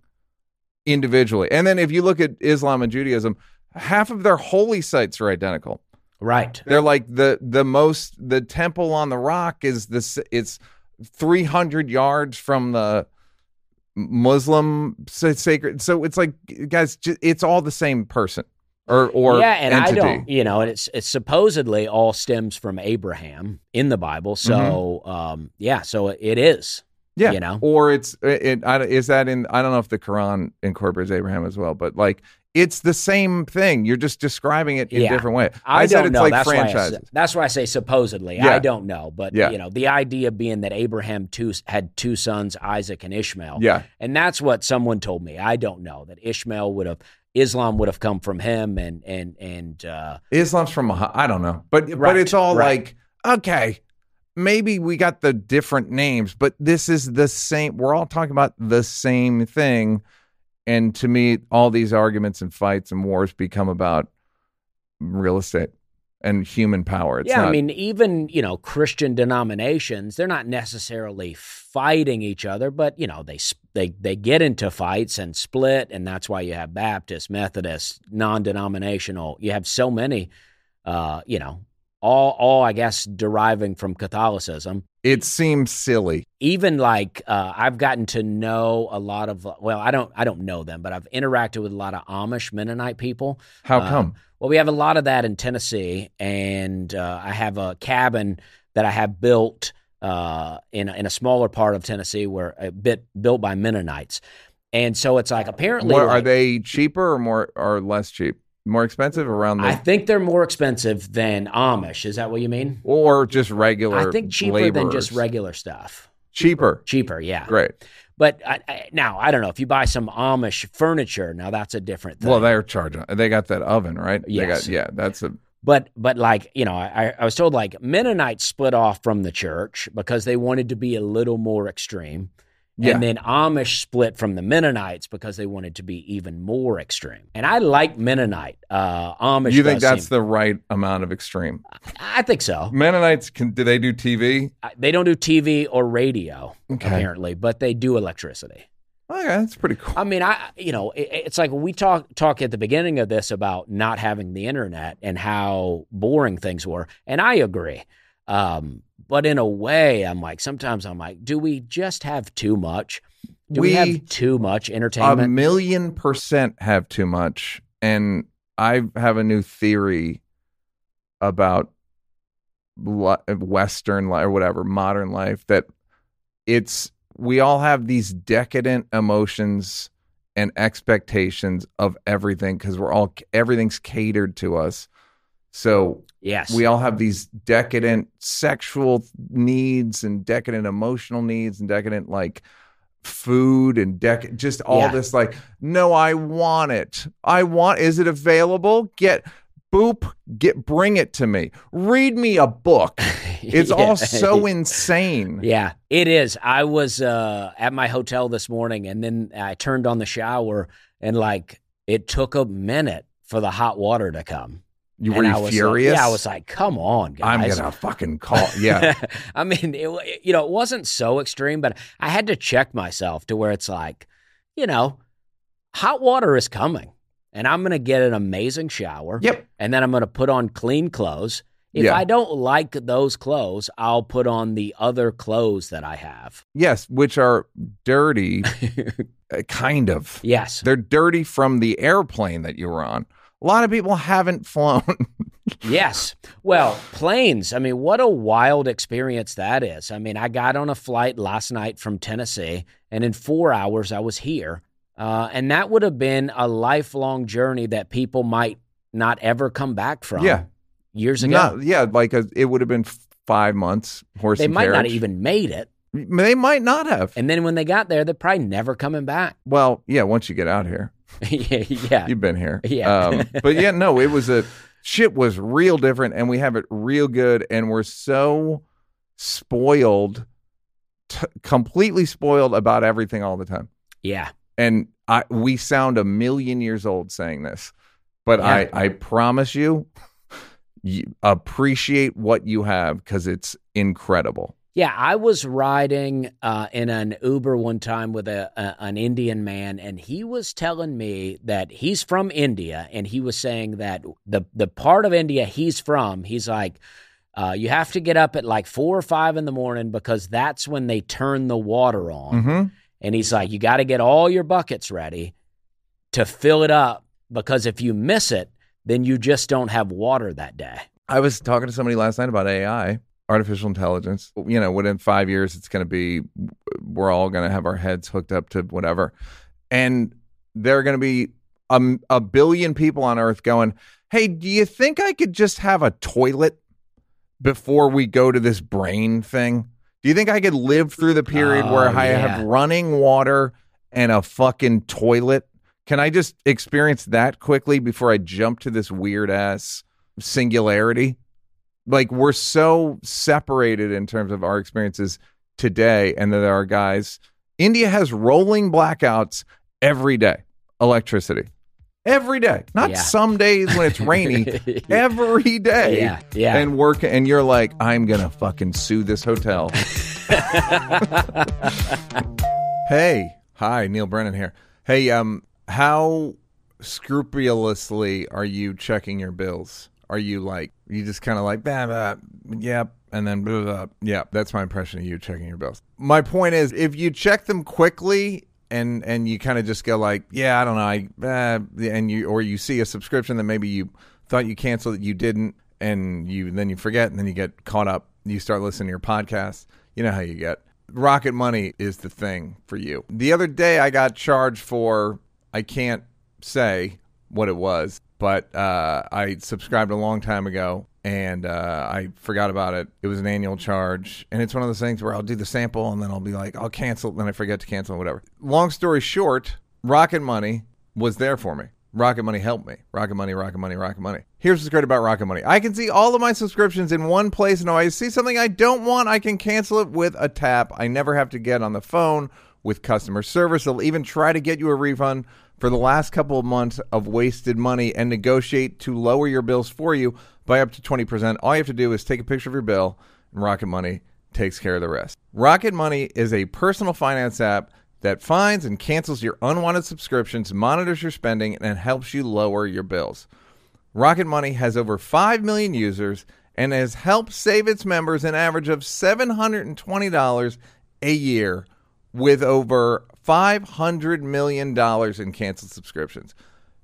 individually? And then if you look at Islam and Judaism, half of their holy sites are identical. Right. They're like the the most the temple on the rock is this it's 300 yards from the Muslim sacred so it's like guys it's all the same person or or yeah, and entity. I don't, you know, and it's it's supposedly all stems from Abraham in the Bible. So, um, yeah, so it is. Yeah you know? or it's it, I, don't- is that in I don't know if the Quran incorporates Abraham as well but like it's the same thing you're just describing it in a different way I, said don't it's know. like that's Why I, that's why I say supposedly. Yeah. I don't know, but Yeah. you know, the idea being that Abraham two, had two sons, Isaac and Ishmael. yeah and that's what someone told me. I don't know that Ishmael would have Islam would have come from him, and and and uh, Islam's from. I don't know, but but it's all right. like okay, maybe we got the different names, but this is the same. We're all talking about the same thing, and to me, all these arguments and fights and wars become about real estate and human power. It's yeah, I mean, even you know, Christian denominations, they're not necessarily fighting each other, but you know, they they they get into fights and split, and that's why you have Baptist, Methodist, non-denominational. You have so many, uh, you know, all all I guess deriving from Catholicism. it seems silly. Even like uh, I've gotten to know a lot of well, I don't I don't know them, but I've interacted with a lot of Amish Mennonite people. How Uh, come? Well, we have a lot of that in Tennessee, and uh, I have a cabin that I have built uh, in a, in a smaller part of Tennessee, where a bit built by Mennonites, and so it's like apparently What, are they cheaper or more or less cheap? More expensive around the I think they're more expensive than Amish. Is that what you mean? or just regular? I think cheaper than just laborers? regular stuff. cheaper. Cheaper, yeah. Great. But I, I, now I don't know if you buy some Amish furniture. Now that's a different thing. Well, they're charging. They got that oven, right? They Yes. got, yeah, that's a But but like you know, I, I was told like Mennonites split off from the church because they wanted to be a little more extreme. Yeah. And then Amish split from the Mennonites because they wanted to be even more extreme. And I like Mennonite. Uh, Amish. You think that's seem- the right amount of extreme? I think so. Mennonites can do they do TV? I- They don't do TV or radio Okay. apparently, but they do electricity. Okay, that's pretty cool. I mean, I you know, it, it's like we talk talk at the beginning of this about not having the internet and how boring things were, and I agree. Um, but in a way, I'm like sometimes I'm like, do we just have too much? Do we, We- have too much entertainment? A million percent have too much, and I have a new theory about Western life or whatever modern life that it's we all have these decadent emotions and expectations of everything because we're all everything's catered to us. So yes, we all have these decadent sexual needs and decadent emotional needs and decadent like food and dec just all Yeah. this like no i want it i want is it available get boop get bring it to me read me a book it's Yeah. all so insane Yeah, it is. I was uh, at my hotel this morning, and then I turned on the shower, and like it took a minute for the hot water to come. You were you was like- furious yeah, I was like, "Come on, guys! i'm gonna fucking call yeah I mean, it, you know, it wasn't so extreme, but I had to check myself to where it's like, you know, hot water is coming, and I'm gonna get an amazing shower. yep and then I'm going to put on clean clothes. If Yeah. I don't like those clothes, I'll put on the other clothes that I have. yes which are dirty uh, kind of yes. They're dirty from the airplane that you were on. A lot of people haven't flown. Yes. Well, planes. I mean, what a wild experience that is. I mean, I got on a flight last night from Tennessee, and in four hours, I was here. Uh, and that would have been a lifelong journey that people might not ever come back from. Yeah. Years ago. Not, yeah, like a, it would have been five months horse they might not carriage. even made it. They might not have. And then when they got there, they're probably never coming back. well, yeah, once you get out here, yeah. yeah. you've been here. Yeah. Um, but yeah, no, it was a shit was real different, and we have it real good, and we're so spoiled, t- completely spoiled about everything all the time. Yeah. and I we sound a million years old saying this, but Yeah. I I promise you, you appreciate what you have because it's incredible. Yeah, I was riding uh, in an Uber one time with a, a an Indian man, and he was telling me that he's from India, and he was saying that the the part of India he's from, he's like, uh, you have to get up at like four or five in the morning because that's when they turn the water on, hmm and he's like, you got to get all your buckets ready to fill it up because if you miss it, then you just don't have water that day. I was talking to somebody last night about AI, artificial intelligence. You know, within five years, it's going to be we're all going to have our heads hooked up to whatever, and there are going to be a, a billion people on Earth going, "Hey, do you think I could just have a toilet before we go to this brain thing? Do you think I could live through the period Oh, where I yeah. have running water and a fucking toilet? Can I just experience that quickly before I jump to this weird ass singularity? Like we're so separated in terms of our experiences today, and that there are guys. India has rolling blackouts every day. Electricity every day, not Yeah. some days when it's rainy. every day. Yeah, yeah. And work, and you're like, I'm gonna fucking sue this hotel. hey, hi, Neal Brennan here. Hey, um, how scrupulously are you checking your bills? Are you like you just kind of like bah, bah, yep, and then blah, blah, yeah? That's my impression of you checking your bills. My point is, if you check them quickly and and you kind of just go like, yeah, I don't know, I uh, and you or you see a subscription that maybe you thought you canceled that you didn't, and you then you forget, and then you get caught up. You start listening to your podcast. You know how you get. Rocket Money is the thing for you. The other day, I got charged for I can't say what it was, but uh, I subscribed a long time ago and uh, I forgot about it. It was an annual charge, and it's one of those things where I'll do the sample and then I'll be like, I'll cancel, then I forget to cancel, whatever. Long story short, Rocket Money was there for me. Rocket Money helped me. Rocket Money, Rocket Money, Rocket Money. Here's what's great about Rocket Money. I can see all of my subscriptions in one place, and if I see something I don't want, I can cancel it with a tap. I never have to get on the phone with customer service. They'll even try to get you a refund for the last couple of months of wasted money and negotiate to lower your bills for you by up to 20%. All you have to do is take a picture of your bill, and Rocket Money takes care of the rest. Rocket Money is a personal finance app that finds and cancels your unwanted subscriptions, monitors your spending, and helps you lower your bills. Rocket Money has over 5 million users and has helped save its members an average of $720 a year with over $500 million in canceled subscriptions.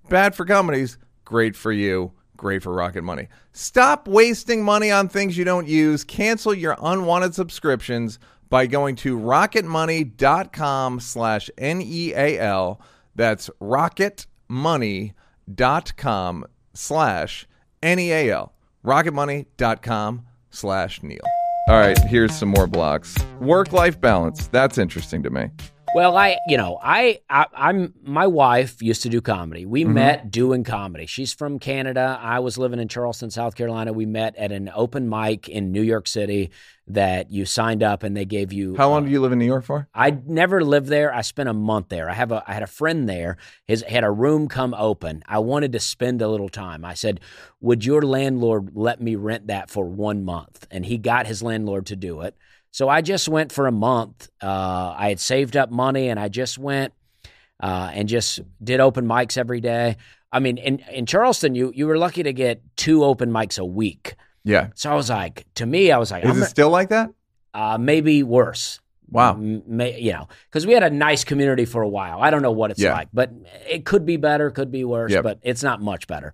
Bad for companies, great for you, great for Rocket Money. Stop wasting money on things you don't use. Cancel your unwanted subscriptions by going to rocketmoney.com slash N-E-A-L. That's rocketmoney.com slash N-E-A-L. rocketmoney.com slash Neal. All right, here's some more blocks. Work-life balance. That's interesting to me. Well, I, you know, I, I I'm my wife used to do comedy. We mm-hmm. met doing comedy. She's from Canada. I was living in Charleston, South Carolina. We met at an open mic in New York City that you signed up and they gave you How long uh, did you live in New York for? I never lived there. I spent a month there. I have a I had a friend there. His had a room come open. I wanted to spend a little time. I said, "Would your landlord let me rent that for 1 month?" And he got his landlord to do it. So I just went for a month. Uh, I had saved up money and I just went uh, and just did open mics every day. I mean, in, in Charleston, you you were lucky to get two open mics a week. Yeah. So I was like, to me, I was like, Is I'm it still like that? uh, maybe worse. Wow. M- May, you know, because we had a nice community for a while. I don't know what it's Yeah. like, but it could be better, could be worse, Yep. but it's not much better.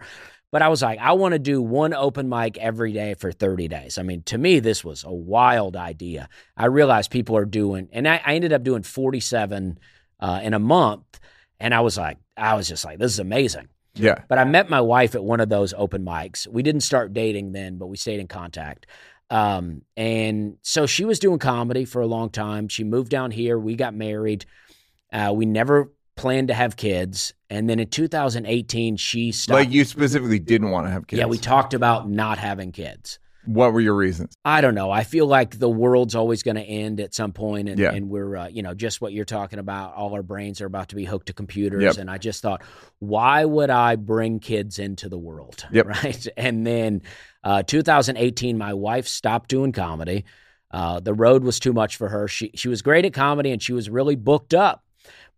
But I was like, I want to do one open mic every day for 30 days. I mean, to me, this was a wild idea. I realized people are doing, and I, I ended up doing 47 uh, in a month. And I was like, I was just like, this is amazing. Yeah. But I met my wife at one of those open mics. We didn't start dating then, but we stayed in contact. Um, and so she was doing comedy for a long time. She moved down here. We got married. Uh, we never planned to have kids. And then in 2018, she stopped. Like you specifically didn't want to have kids. yeah, we talked about not having kids. What were your reasons? I don't know. I feel like the world's always going to end at some point, and, Yeah. and we're, uh, you know, just what you're talking about. All our brains are about to be hooked to computers, Yep. and I just thought, why would I bring kids into the world? Yep. Right. And then, uh, 2018, my wife stopped doing comedy. Uh, the road was too much for her. She she was great at comedy, and she was really booked up,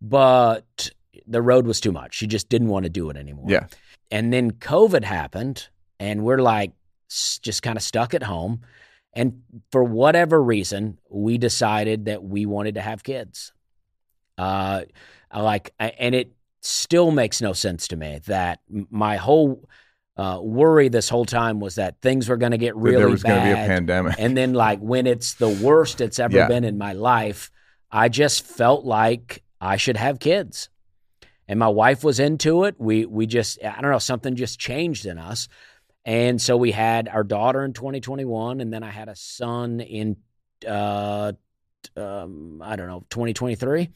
but the road was too much. She just didn't want to do it anymore. Yeah. And then COVID happened, and we're like just kind of stuck at home. And for whatever reason, we decided that we wanted to have kids. Uh, like, and it still makes no sense to me that my whole uh, worry this whole time was that things were going to get really there was going to be a pandemic. And then, like, when it's the worst it's ever Yeah. been in my life, I just felt like I should have kids. And my wife was into it. We we just I don't know something just changed in us, and so we had our daughter in 2021, and then I had a son in uh, um, I don't know 2023.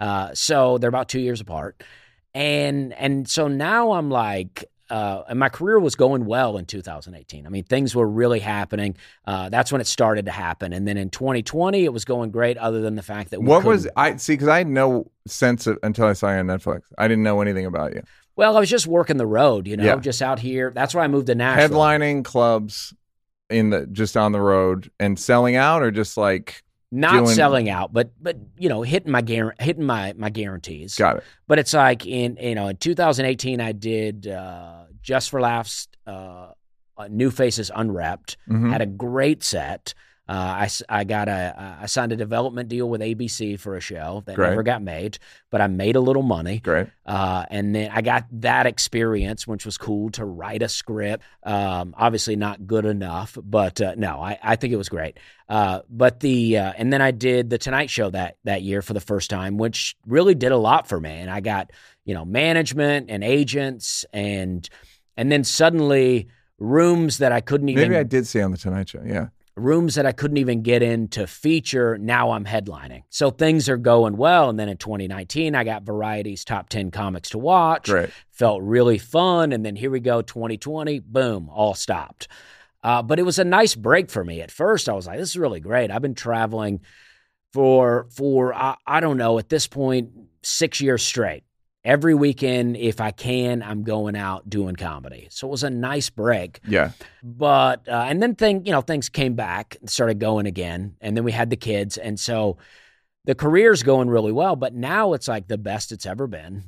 Uh, so they're about two years apart, and and so now I'm like. Uh, and my career was going well in 2018. I mean, things were really happening. Uh, that's when it started to happen. And then in 2020, it was going great. Other than the fact that we what was I see? Because I had no sense of until I saw you on Netflix. I didn't know anything about you. Well, I was just working the road, you know, Yeah. just out here. That's why I moved to Nashville. Headlining clubs in the just on the road and selling out, or just like not doing- selling out, but but you know, hitting my guar- hitting my my guarantees. got it. But it's like in you know in 2018, I did uh, just for laughs, uh, uh, New Faces Unrepped. Mhm. Had a great set. Uh, I, I got a I signed a development deal with ABC for a show that Great. never got made, but I made a little money. Great. Uh, and then I got that experience, which was cool to write a script. Um, obviously not good enough, but uh, no, I, I think it was great. Uh, but the uh, and then I did the Tonight Show that that year for the first time, which really did a lot for me. And I got you know management and agents and and then suddenly rooms that I couldn't even Maybe I did see on the Tonight Show. Yeah. Rooms that I couldn't even get in to feature. Now I'm headlining. So things are going well. And then in 2019, I got Variety's top 10 comics to watch. Great. Felt really fun. And then here we go, 2020, boom, all stopped. Uh, but it was a nice break for me. At first, I was like, this is really great. I've been traveling for for I, I don't know at this point six years straight. Every weekend, if I can, I'm going out doing comedy. So it was a nice break. Yeah. But uh, and then thing you know things came back and started going again, and then we had the kids, and so the career's going really well. But now it's like the best it's ever been.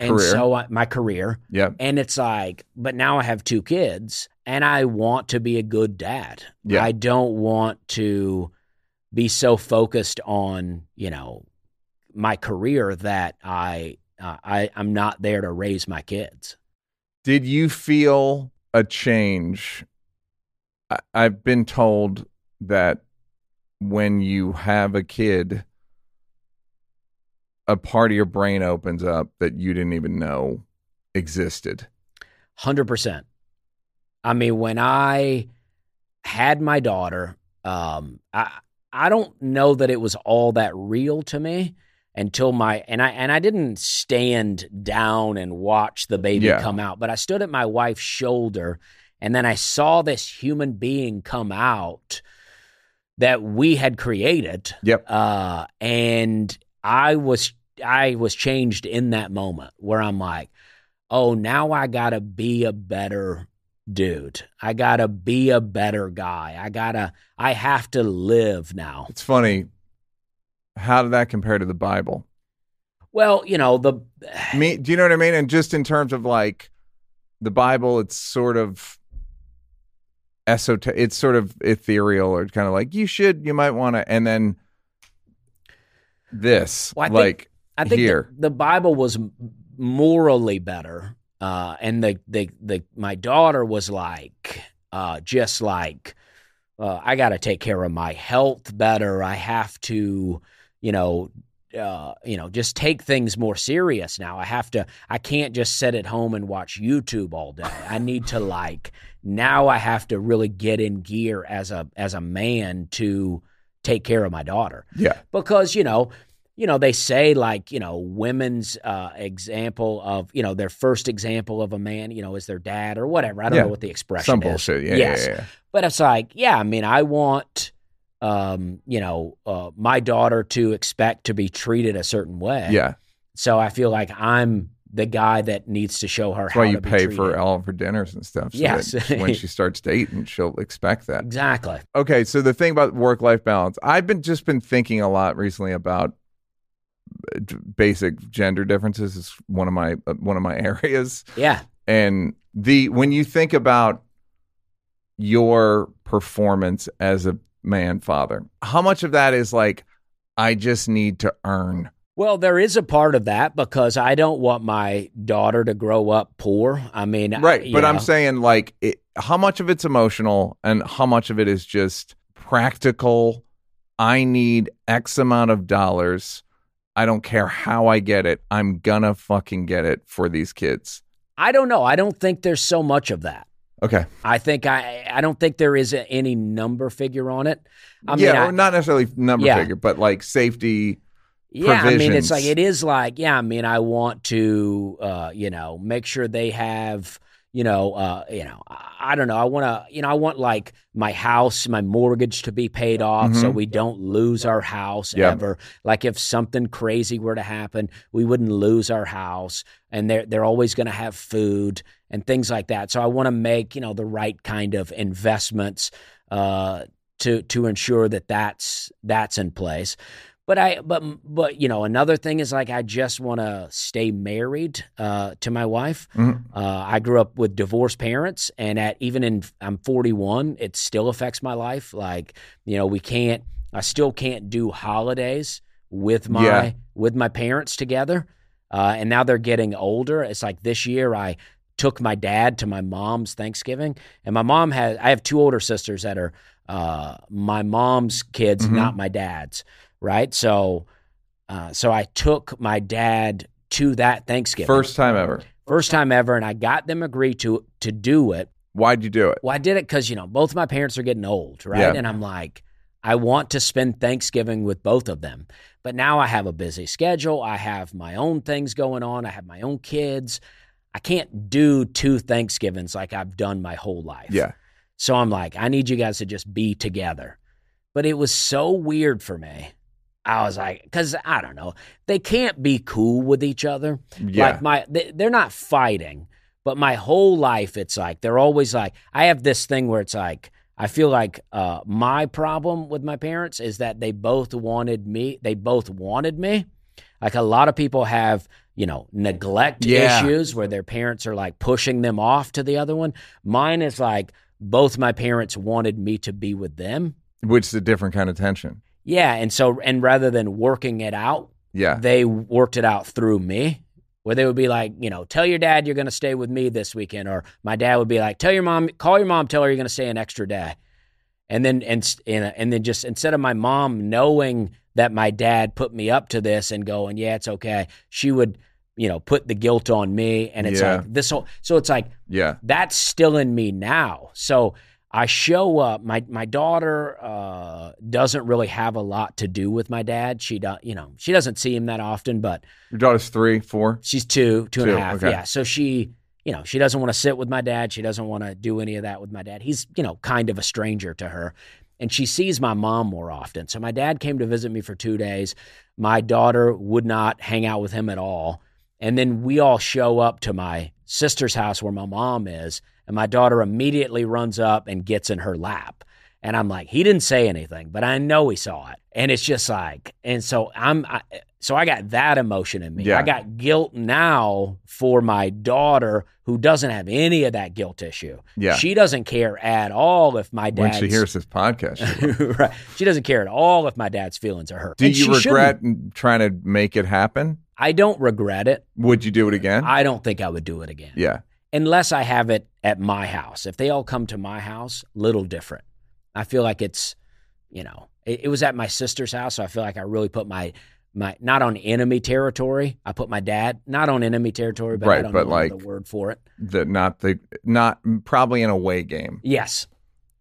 And Career. so I, my career, Yeah. and it's like, but now I have two kids and I want to be a good dad. Yeah. I don't want to be so focused on, you know, my career that I, uh, I, I'm not there to raise my kids. Did you feel a change? I, I've been told that when you have a kid, a part of your brain opens up that you didn't even know existed. 100%. I mean, when I had my daughter, um, I, I don't know that it was all that real to me until my and I and I didn't stand down and watch the baby Yeah. come out, but I stood at my wife's shoulder and then I saw this human being come out that we had created. Yep. Uh, and I was I was changed in that moment where I'm like, oh, now I gotta be a better dude. I gotta be a better guy. I gotta I have to live now. It's funny. How did that compare to the Bible? Well, you know, the Me, do you know what I mean? And just in terms of like the Bible, it's sort of esoteric. It's sort of ethereal, or kind of like you should, you might want to, and then this, Well, I think- like I think here, the, the Bible was morally better, uh, and the, the the my daughter was like, uh, just like, uh, I got to take care of my health better. I have to, you know, uh, you know, just take things more serious now. I have to. I can't just sit at home and watch YouTube all day. I need to like now. I have to really get in gear as a as a man to take care of my daughter yeah, because you know you know they say like you know women's uh example of you know their first example of a man you know is their dad or whatever i don't Yeah. know what the expression some is bullshit. Yeah, yes yeah, but it's like yeah i mean i want um you know uh my daughter to expect to be treated a certain way Yeah, so i feel like i'm the guy that needs to show her that's how why you pay for all of her dinners and stuff. So Yes. when she starts dating, she'll expect that. exactly Okay, so the thing about work life balance, I've been just been thinking a lot recently about basic gender differences. Is one of my uh, one of my areas, yeah and the when you think about your performance as a man father, how much of that is like I just need to earn? Well, there is a part of that because I don't want my daughter to grow up poor. I mean, Right, you but I'm saying like it, how much of it's emotional and how much of it is just practical. I need X amount of dollars. I don't care how I get it. I'm gonna fucking get it for these kids. I don't know. I don't think there's so much of that. Okay. I think I I don't think there is a, any number figure on it. I yeah, mean, I- not necessarily number Yeah. figure, but like safety. yeah, I mean, it's like it is like yeah. I mean, I want to uh, you know make sure they have you know uh, you know I, don't know. I want to you know I want like my house, my mortgage to be paid off, so Mhm. we don't lose our house Yeah. ever. Like if something crazy were to happen, we wouldn't lose our house, and they're they're always going to have food and things like that. So I want to make you know the right kind of investments uh, to to ensure that that's that's in place. But I but but you know another thing is like I just want to stay married uh, to my wife. Mhm. Uh, I grew up with divorced parents, and at even in I'm 41, it still affects my life. Like you know we can't I still can't do holidays with my Yeah. with my parents together. Uh, and now they're getting older. It's like this year I took my dad to my mom's Thanksgiving, and my mom has I have two older sisters that are uh, my mom's kids, Mhm. not my dad's. Right, so uh, so I took my dad to that Thanksgiving First time ever. first time ever, and I got them agree to to do it. Why'd you do it? Well, I did it because you know both my parents are getting old, right? Yeah. And I'm like, I want to spend Thanksgiving with both of them, but now I have a busy schedule. I have my own things going on. I have my own kids. I can't do two Thanksgivings like I've done my whole life. Yeah. So I'm like, I need you guys to just be together. But it was so weird for me I was like, because I don't know, they can't be cool with each other. Yeah. Like my, they, they're not fighting, but my whole life, it's like they're always like. I have this thing where it's like I feel like uh, my problem with my parents is that they both wanted me. They both wanted me. Like a lot of people have, you know, neglect Yeah. issues where their parents are like pushing them off to the other one. Mine is like both my parents wanted me to be with them. Which is a different kind of tension. Yeah, and so and rather than working it out, Yeah. they worked it out through me. Where they would be like, you know, tell your dad you're going to stay with me this weekend, or my dad would be like, tell your mom, call your mom, tell her you're going to stay an extra day, and then and and and then just instead of my mom knowing that my dad put me up to this and going, yeah, it's okay, she would, you know, put the guilt on me, and it's Yeah. like this whole, so it's like Yeah. that's still in me now. So I show up. My my daughter uh, doesn't really have a lot to do with my dad. She does, you know, she doesn't see him that often, but Your daughter's three, four. she's two, two and a half. okay. Yeah. So she, you know, she doesn't want to sit with my dad. She doesn't want to do any of that with my dad. He's, you know, kind of a stranger to her. And she sees my mom more often. So my dad came to visit me for two days. My daughter would not hang out with him at all. And then we all show up to my sister's house where my mom is. And my daughter immediately runs up and gets in her lap. And I'm like, he didn't say anything, but I know he saw it. And it's just like, and so I'm, I, so I got that emotion in me. Yeah. I got guilt now for my daughter who doesn't have any of that guilt issue. Yeah. She doesn't care at all if my dad. When dad's she hears this podcast. she right. She doesn't care at all if my dad's feelings are hurt. Do And you regret shouldn't. trying to make it happen? I don't regret it. Would you do it again? I don't think I would do it again. yeah. Unless I have it at my house. If they all come to my house, little different. I feel like it's, you know, it, it was at my sister's house, so I feel like I really put my my not on enemy territory. I put my dad not on enemy territory, but I Right, don't but know like- the word for it. The not the not probably an away game. Yes,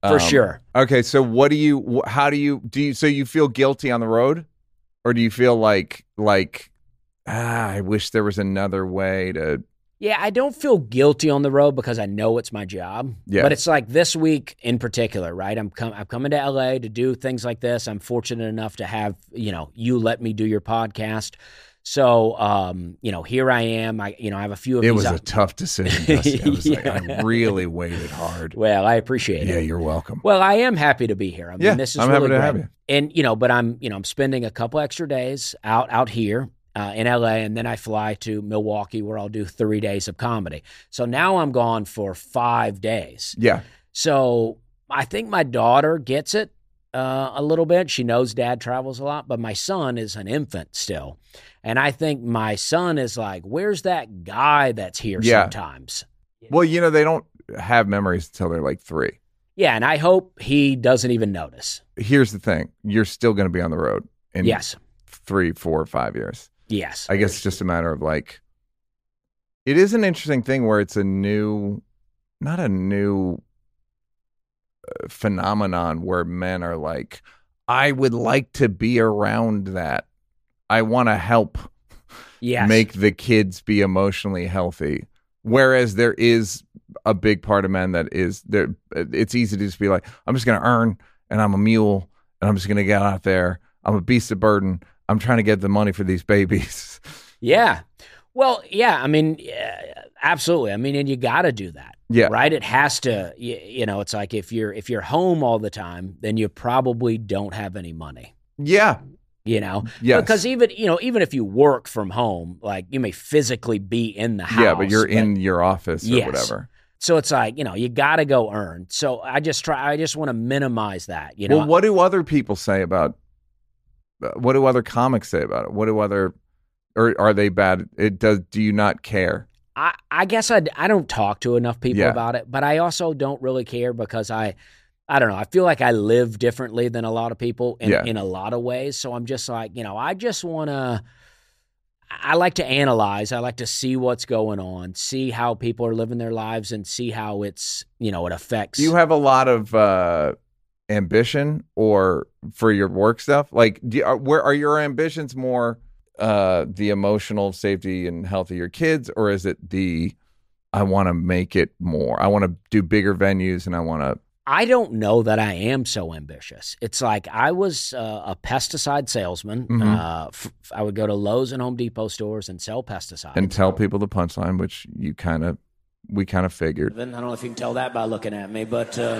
for Um, sure. Okay, so what do you? How do you? Do you? So you feel guilty on the road, or do you feel like like ah, I wish there was another way to? Yeah, I don't feel guilty on the road because I know it's my job. Yeah. But it's like this week in particular, right? I'm com- I'm coming to LA to do things like this. I'm fortunate enough to have, you know, you let me do your podcast. So, um, you know, here I am. I, you know, I have a few of It these. was up- a tough decision. I was like, I really waited hard. well, I appreciate Yeah, it. Yeah, you're welcome. Well, I am happy to be here. I mean, Yeah, this is I'm really happy to great. have you. And you know, but I'm you know I'm spending a couple extra days out out here uh, in LA, and then I fly to Milwaukee where I'll do three days of comedy. So now I'm gone for five days. Yeah, So I think my daughter gets it uh, a little bit. She knows dad travels a lot, but my son is an infant still. And I think my son is like, where's that guy that's here Yeah. sometimes? Well, you know, they don't have memories until they're like three. Yeah, and I hope he doesn't even notice. Here's the thing: you're still going to be on the road in Yes. three, four, five years. Yes. I guess it's just a matter of like, it is an interesting thing where it's a new, not a new uh, phenomenon where men are like, I would like to be around that. I want to help Yes. make the kids be emotionally healthy. Whereas there is a big part of men that is there. It's easy to just be like, I'm just going to earn, and I'm a mule, and I'm just going to get out there. I'm a beast of burden. I'm trying to get the money for these babies. Yeah. Well, yeah. I mean, yeah, absolutely. I mean, and you got to do that, yeah, right? It has to. You, you know, it's like if you're if you're home all the time, then you probably don't have any money. yeah, You know, yes, because even you know even if you work from home, like you may physically be in the house. yeah, but you're in your office or Yes. whatever. So it's like you know you got to go earn. So I just try. I just want to minimize that. You know. well, what do other people say about? What do other comics say about it? What do other, or are they bad? It does. Do you not care? I, I guess I, I don't talk to enough people Yeah. about it, but I also don't really care because I I don't know. I feel like I live differently than a lot of people in, Yeah. in a lot of ways. So I'm just like, you know, I just want to. I like to analyze. I like to see what's going on, see how people are living their lives, and see how it's you know it affects. You have a lot of uh, ambition or for your work stuff? Like, do you, are, where are your ambitions more uh, the emotional safety and health of your kids, or is it the I want to make it more? I want to do bigger venues and I want to I don't know that I am so ambitious. It's like I was uh, a pesticide salesman. Mhm. Uh, f- I would go to Lowe's and Home Depot stores and sell pesticides. And tell people the punchline, which you kind of, we kind of figured. Then I don't know if you can tell that by looking at me, but uh,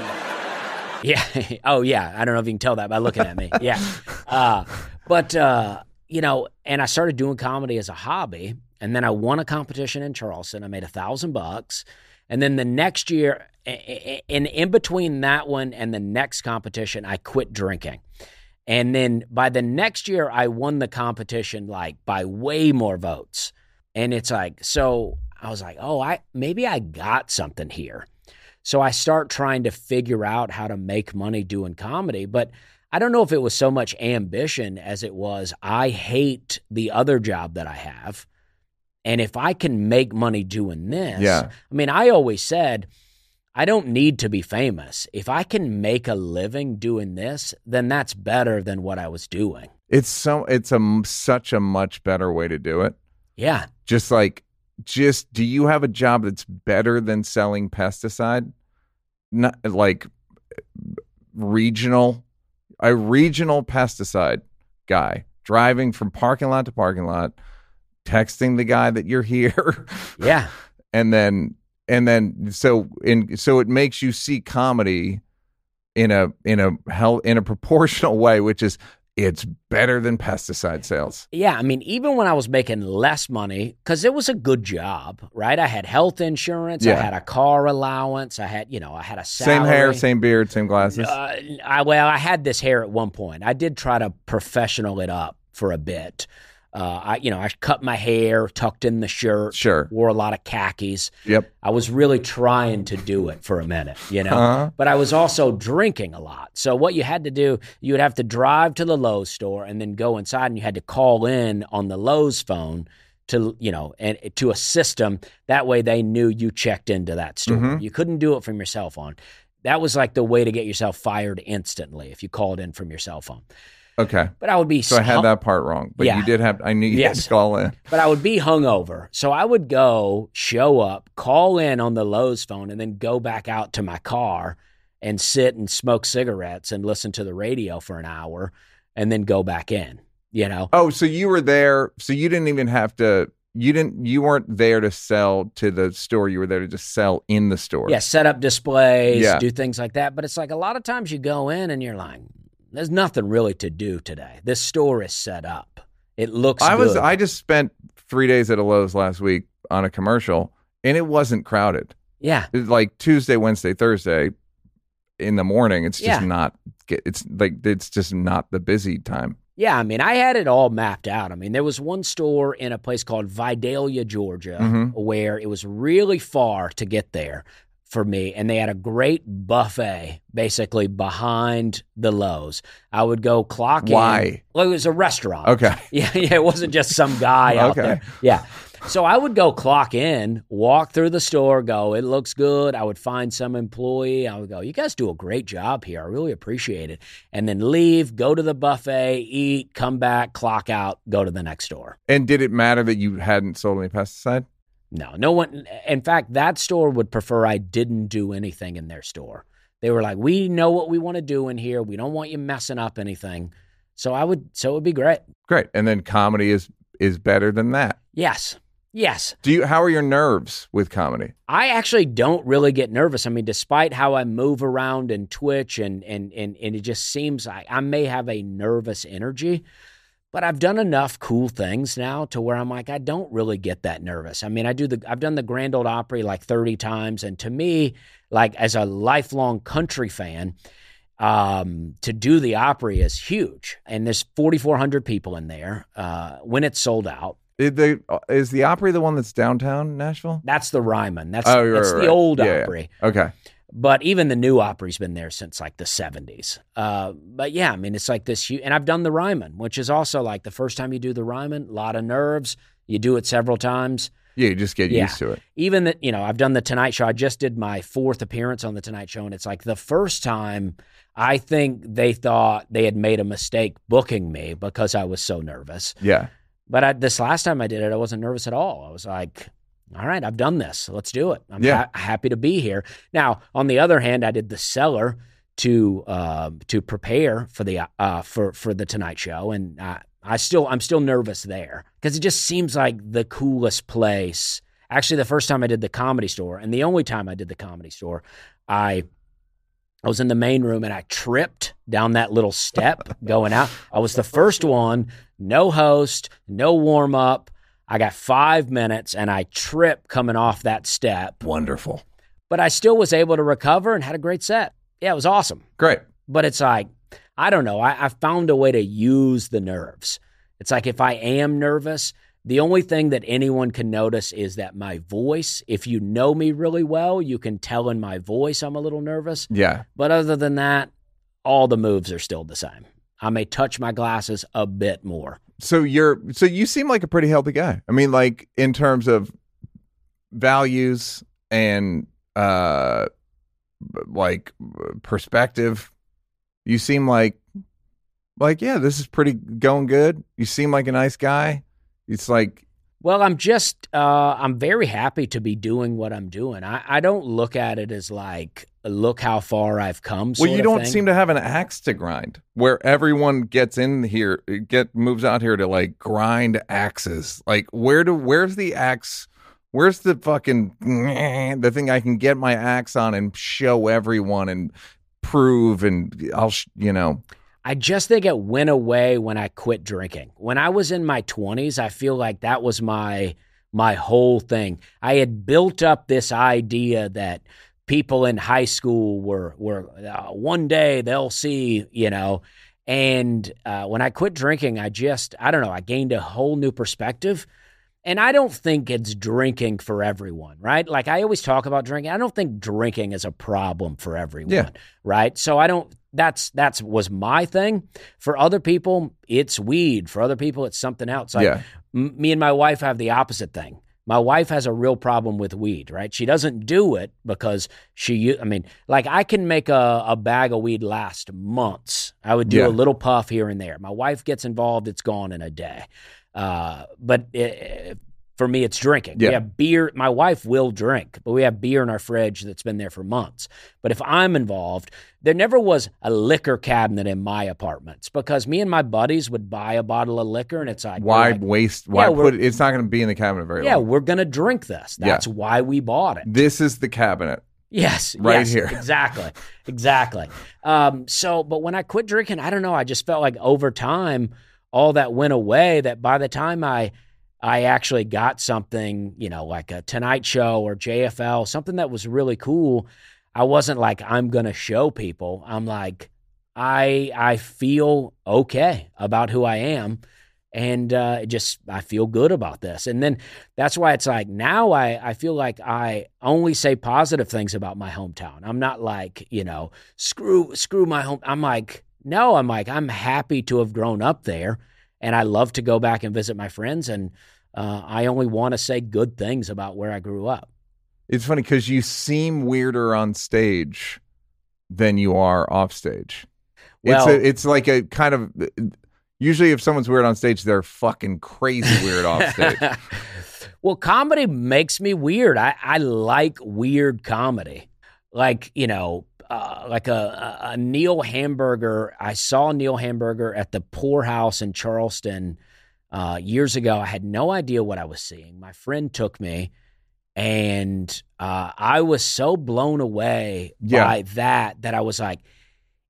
Yeah. oh, yeah. I don't know if you can tell that by looking at me. Yeah. Uh, but, uh, you know, and I started doing comedy as a hobby. And then I won a competition in Charleston. I made a thousand bucks. And then the next year, and in between that one and the next competition, I quit drinking. And then by the next year, I won the competition like by way more votes. And it's like, so I was like, oh, I maybe I got something here. So I start trying to figure out how to make money doing comedy. But I don't know if it was so much ambition as it was I hate the other job that I have. And if I can make money doing this, Yeah. I mean, I always said, I don't need to be famous. If I can make a living doing this, then that's better than what I was doing. It's so, it's a such a much better way to do it. Yeah. Just like, just do you have a job that's better than selling pesticide? Not like regional, a regional pesticide guy driving from parking lot to parking lot, texting the guy that you're here. Yeah. and then and then so in so it makes you see comedy in a in a hell in a proportional way which is it's better than pesticide sales Yeah, I mean, even when I was making less money, because it was a good job, right? I had health insurance, yeah. I had a car allowance, I had, you know, I had a salary. same hair same beard same glasses Uh, I, well, I had this hair at one point. I did try to professional it up for a bit. Uh, I, you know, I cut my hair, tucked in the shirt, Sure. wore a lot of khakis. yep I was really trying to do it for a minute, you know. Uh-huh. But I was also drinking a lot. So what you had to do, you would have to drive to the Lowe's store and then go inside, and you had to call in on the Lowe's phone to you know and to a system. That way, they knew you checked into that store. Mhm. You couldn't do it from your cell phone. That was like the way to get yourself fired instantly if you called in from your cell phone. Okay But I would be so i had hung- that part wrong but Yeah. you did have i knew you had Yes. to call in but I would be hungover. So I would go, show up, call in on the Lowe's phone, and then go back out to my car and sit and smoke cigarettes and listen to the radio for an hour and then go back in, you know? oh so you were there so you didn't even have to you didn't you weren't there to sell to the store you were there to just sell in the store Yeah, set up displays, Yeah. do things like that. But it's like a lot of times you go in and you're like, there's nothing really to do today. This store is set up. It looks I was good. I just spent three days at a Lowe's last week on a commercial, and it wasn't crowded. yeah. It's like Tuesday, Wednesday, Thursday in the morning. It's just Yeah. not. It's like it's just not the busy time. Yeah, I mean, I had it all mapped out. I mean, there was one store in a place called Vidalia, Georgia, Mhm. where it was really far to get there for me, and they had a great buffet basically behind the Lowe's. I would go clock in. Why? Well, it was a restaurant. Okay. Yeah, yeah, it wasn't just some guy out Okay. there. Yeah. So I would go clock in, walk through the store, go, it looks good. I would find some employee. I would go, you guys do a great job here. I really appreciate it. And then leave, go to the buffet, eat, come back, clock out, go to the next store. And did it matter that you hadn't sold any pesticide? No, no one. In fact, that store would prefer I didn't do anything in their store. They were like, we know what we want to do in here. We don't want you messing up anything. So I would, so it would be great. Great. And then comedy is is better than that. Yes. Yes. Do you? How are your nerves with comedy? I actually don't really get nervous. I mean, despite how I move around and twitch and and and, and it just seems like I may have a nervous energy, but I've done enough cool things now to where I'm like, I don't really get that nervous. I mean, I do the I've done the Grand Ole Opry like 30 times, and to me, like as a lifelong country fan, um, to do the Opry is huge. And there's 4,400 people in there uh, when it's sold out. Is the, is the Opry the one that's downtown Nashville? That's the Ryman. That's Oh, right, that's right, the right. old Yeah, yeah. Opry. Okay. But even the new Opry's been there since like the 70s. Uh, but yeah, I mean, it's like this huge, and I've done the Ryman, which is also like the first time you do the Ryman, a lot of nerves. You do it several times. Yeah, you just get Yeah. used to it. Even that, you know, I've done the Tonight Show. I just did my fourth appearance on the Tonight Show, and it's like the first time I think they thought they had made a mistake booking me because I was so nervous. Yeah. But I, this last time I did it, I wasn't nervous at all. I was like, all right, I've done this. Let's do it. I'm Yeah. ha- happy to be here. Now, on the other hand, I did the Cellar to uh, to prepare for the uh, for for the Tonight Show, and I, I still I'm still nervous there because it just seems like the coolest place. Actually, the first time I did the Comedy Store, and the only time I did the Comedy Store, I I was in the main room and I tripped down that little step going out. I was the first one, no host, no warm up. I got five minutes and I tripped coming off that step, Wonderful. but I still was able to recover and had a great set. Yeah, it was awesome. Great. But it's like, I don't know. I, I found a way to use the nerves. It's like if I am nervous, the only thing that anyone can notice is that my voice, if you know me really well, you can tell in my voice I'm a little nervous. Yeah. But other than that, all the moves are still the same. I may touch my glasses a bit more. So you're so you seem like a pretty healthy guy. I mean, like in terms of values and uh like perspective, you seem like like yeah, this is pretty going good. You seem like a nice guy. It's like Well, I'm just, uh, I'm very happy to be doing what I'm doing. I, I don't look at it as like, look how far I've come. well, you don't seem to have an axe to grind where everyone gets in here, get moves out here to like grind axes. Like where do where's the axe? Where's the fucking the thing I can get my axe on and show everyone and prove and I'll you know I just think it went away when I quit drinking. When I was in my 20s, I feel like that was my my whole thing. I had built up this idea that people in high school were were uh, one day they'll see, you know. And uh, when I quit drinking, I just I don't know. I gained a whole new perspective. And I don't think it's drinking for everyone, right? Like I always talk about drinking. I don't think drinking is a problem for everyone, Yeah. right? So I don't that's that's was my thing. For other people, it's weed. For other people, it's something else. Like yeah m- me and my wife have the opposite thing. My wife has a real problem with weed, right? She doesn't do it because she, I mean, like I can make a, a bag of weed last months. I would do Yeah. a little puff here and there. My wife gets involved, it's gone in a day. Uh, but it, for me, it's drinking. Yeah. We have beer. My wife will drink, but we have beer in our fridge that's been there for months. But if I'm involved, there never was a liquor cabinet in my apartments because me and my buddies would buy a bottle of liquor and it's like, why like, waste why Yeah, put it, it's not going to be in the cabinet very yeah, long. we're gonna drink this. Yeah. That's why we bought it. This is the cabinet. Yes, Right yes, here. exactly, exactly. Um, so, but when I quit drinking, I don't know. I just felt like over time, all that went away. That by the time I, I actually got something, you know, like a Tonight Show or JFL, something that was really cool. I wasn't like I'm gonna show people. I'm like, I I feel okay about who I am. And uh, just I feel good about this, and then that's why it's like now I, I feel like I only say positive things about my hometown. I'm not like, you know, screw screw my home. I'm like, no, I'm like, I'm happy to have grown up there and I love to go back and visit my friends and uh, I only want to say good things about where I grew up. It's funny because you seem weirder on stage than you are off stage. Well- it's a, it's like a kind of usually if someone's weird on stage, they're fucking crazy weird off stage. well, comedy makes me weird. I, I like weird comedy. Like, you know, uh, like a, a, Neil Hamburger. I saw Neil Hamburger at the Pour House in Charleston uh, years ago. I had no idea what I was seeing. My friend took me, and uh, I was so blown away Yeah. by that that I was like,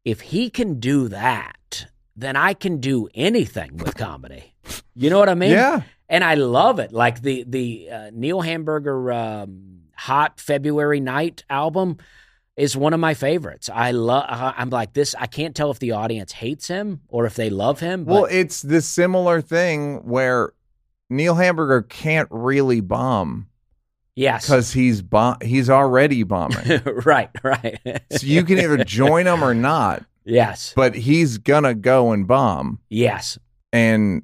if he can do that, then I can do anything with comedy. You know what I mean? yeah. and I love it. Like the the uh, Neil Hamburger um, Hot February Night album is one of my favorites. I love. Uh, I'm like this. I can't tell if the audience hates him or if they love him. But Well, it's the similar thing where Neil Hamburger can't really bomb yes, because he's bomb he's already bombing. right, right. so you can either join him or not, yes, but he's gonna go and bomb. yes, and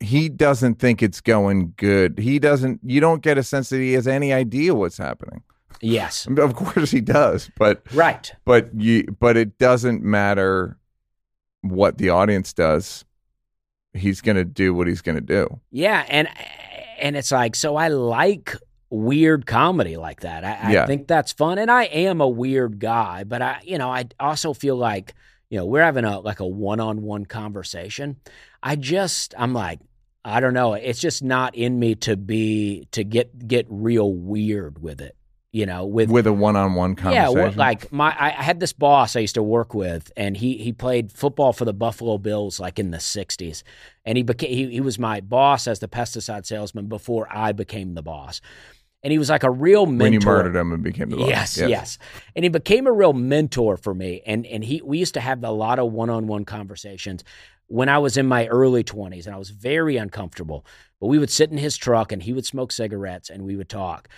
he doesn't think it's going good. He doesn't. You don't get a sense that he has any idea what's happening. yes. Of course he does, but Right. but you but it doesn't matter what the audience does. He's going to do what he's going to do. Yeah, and and it's like so I like weird comedy like that. I, I Yeah. think that's fun, and I am a weird guy, but I, you know, I also feel like, you know, we're having a like a one-on-one conversation. I just, I'm like, I don't know, it's just not in me to be to get get real weird with it. You know, with with a one-on-one conversation. Yeah, like my I had this boss I used to work with, and he he played football for the Buffalo Bills like in the '60s, and he became he, he was my boss as the pesticide salesman before I became the boss, and he was like a real mentor. when you murdered him and became the boss. Yes, yes, and he became a real mentor for me, and and he we used to have a lot of one on one conversations when I was in my early 20s, and I was very uncomfortable. But we would sit in his truck, and he would smoke cigarettes, and we would talk.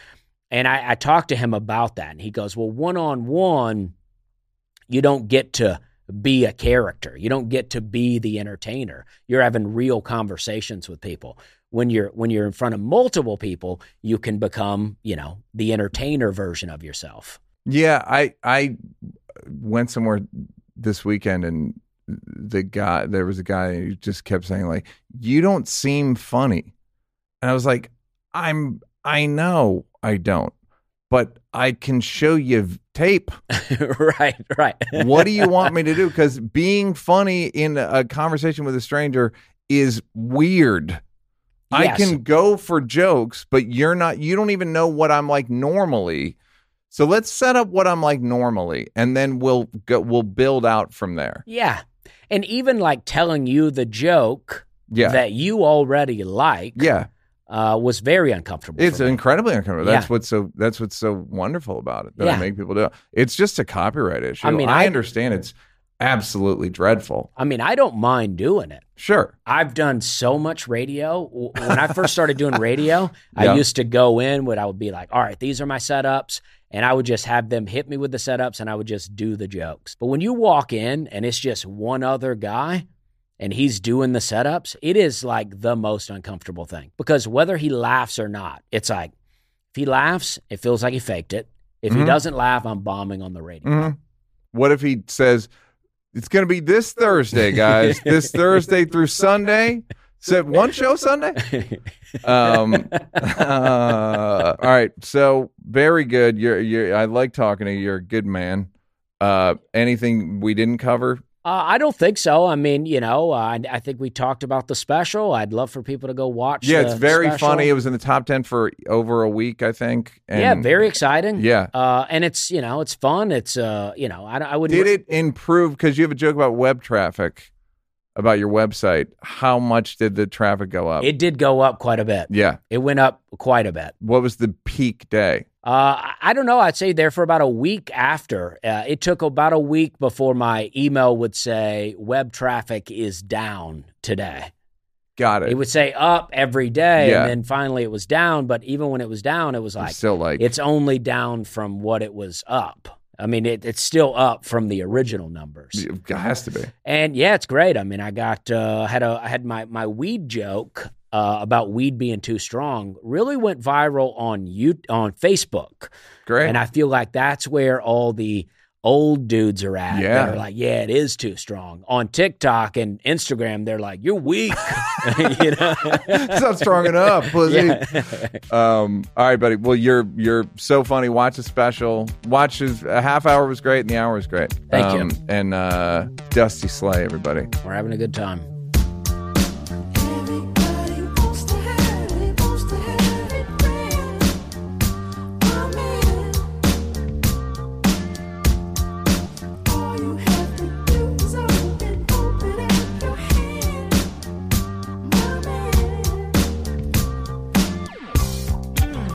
And I, I talked to him about that, and he goes, "Well, one on one, you don't get to be a character. You don't get to be the entertainer. You're having real conversations with people. When you're when you're in front of multiple people, you can become, you know, the entertainer version of yourself." Yeah, I I went somewhere this weekend and the guy there was a guy who just kept saying like you don't seem funny. And I was like I'm I know I don't. But I can show you tape. right, right. What do you want me to do cuz being funny in a conversation with a stranger is weird. I can go for jokes, but you're not you don't even know what I'm like normally. So let's set up what I'm like normally and then we'll go we'll build out from there. Yeah. And even like telling you the joke Yeah. that you already like yeah. uh, was very uncomfortable. It's incredibly uncomfortable. That's Yeah. what's so that's what's so wonderful about it that I Yeah. make people do. it. It's just a copyright issue. I mean, I I- understand it's absolutely dreadful. I mean, I don't mind doing it. Sure. I've done so much radio. When I first started doing radio, Yeah. I used to go in when I would be like, all right, these are my setups. And I would just have them hit me with the setups and I would just do the jokes. But when you walk in and it's just one other guy and he's doing the setups, it is like the most uncomfortable thing because whether he laughs or not, it's like if he laughs, it feels like he faked it. If he Mhm. doesn't laugh, I'm bombing on the radio. Mhm. What if he says it's going to be this Thursday, guys? this Thursday through Sunday. So one show Sunday. Um, uh, all right. So very good. You're, you're. I like talking to you. You're a good man. Uh, anything we didn't cover? Uh, I don't think so. I mean, you know, uh, I, I think we talked about the special. I'd love for people to go watch. Yeah, the it's very special. funny. It was in the top ten for over a week, I think. And yeah, very exciting. Yeah. uh, and it's you know it's fun. It's uh you know I, I would Did it improve? Because you have a joke about web traffic, about your website. How much did the traffic go up? It did go up quite a bit. yeah. It went up quite a bit. What was the peak day? Uh, I- don't know. I'd say there for about a week after. Uh, it took about a week before my email would say web traffic is down today. Got it. It would say up every day, Yeah. and then finally it was down. But even when it was down, it was like still like it's only down from what it was up. I mean, it, it's still up from the original numbers. it has to be. And yeah, it's great. I mean, I got uh, had a I had my my weed joke uh, about weed being too strong really went viral on you on Facebook, Great. and I feel like that's where all the old dudes are at. Yeah. They're like, yeah, it is too strong. On TikTok and Instagram, they're like, you're weak. you know, it's not strong enough. pussy. Yeah. Um, all right, buddy. Well, you're you're so funny. Watch a special. Watch his, a half hour was great, and the hour was great. Thank you. Um, And uh, Dusty Slay, everybody. We're having a good time.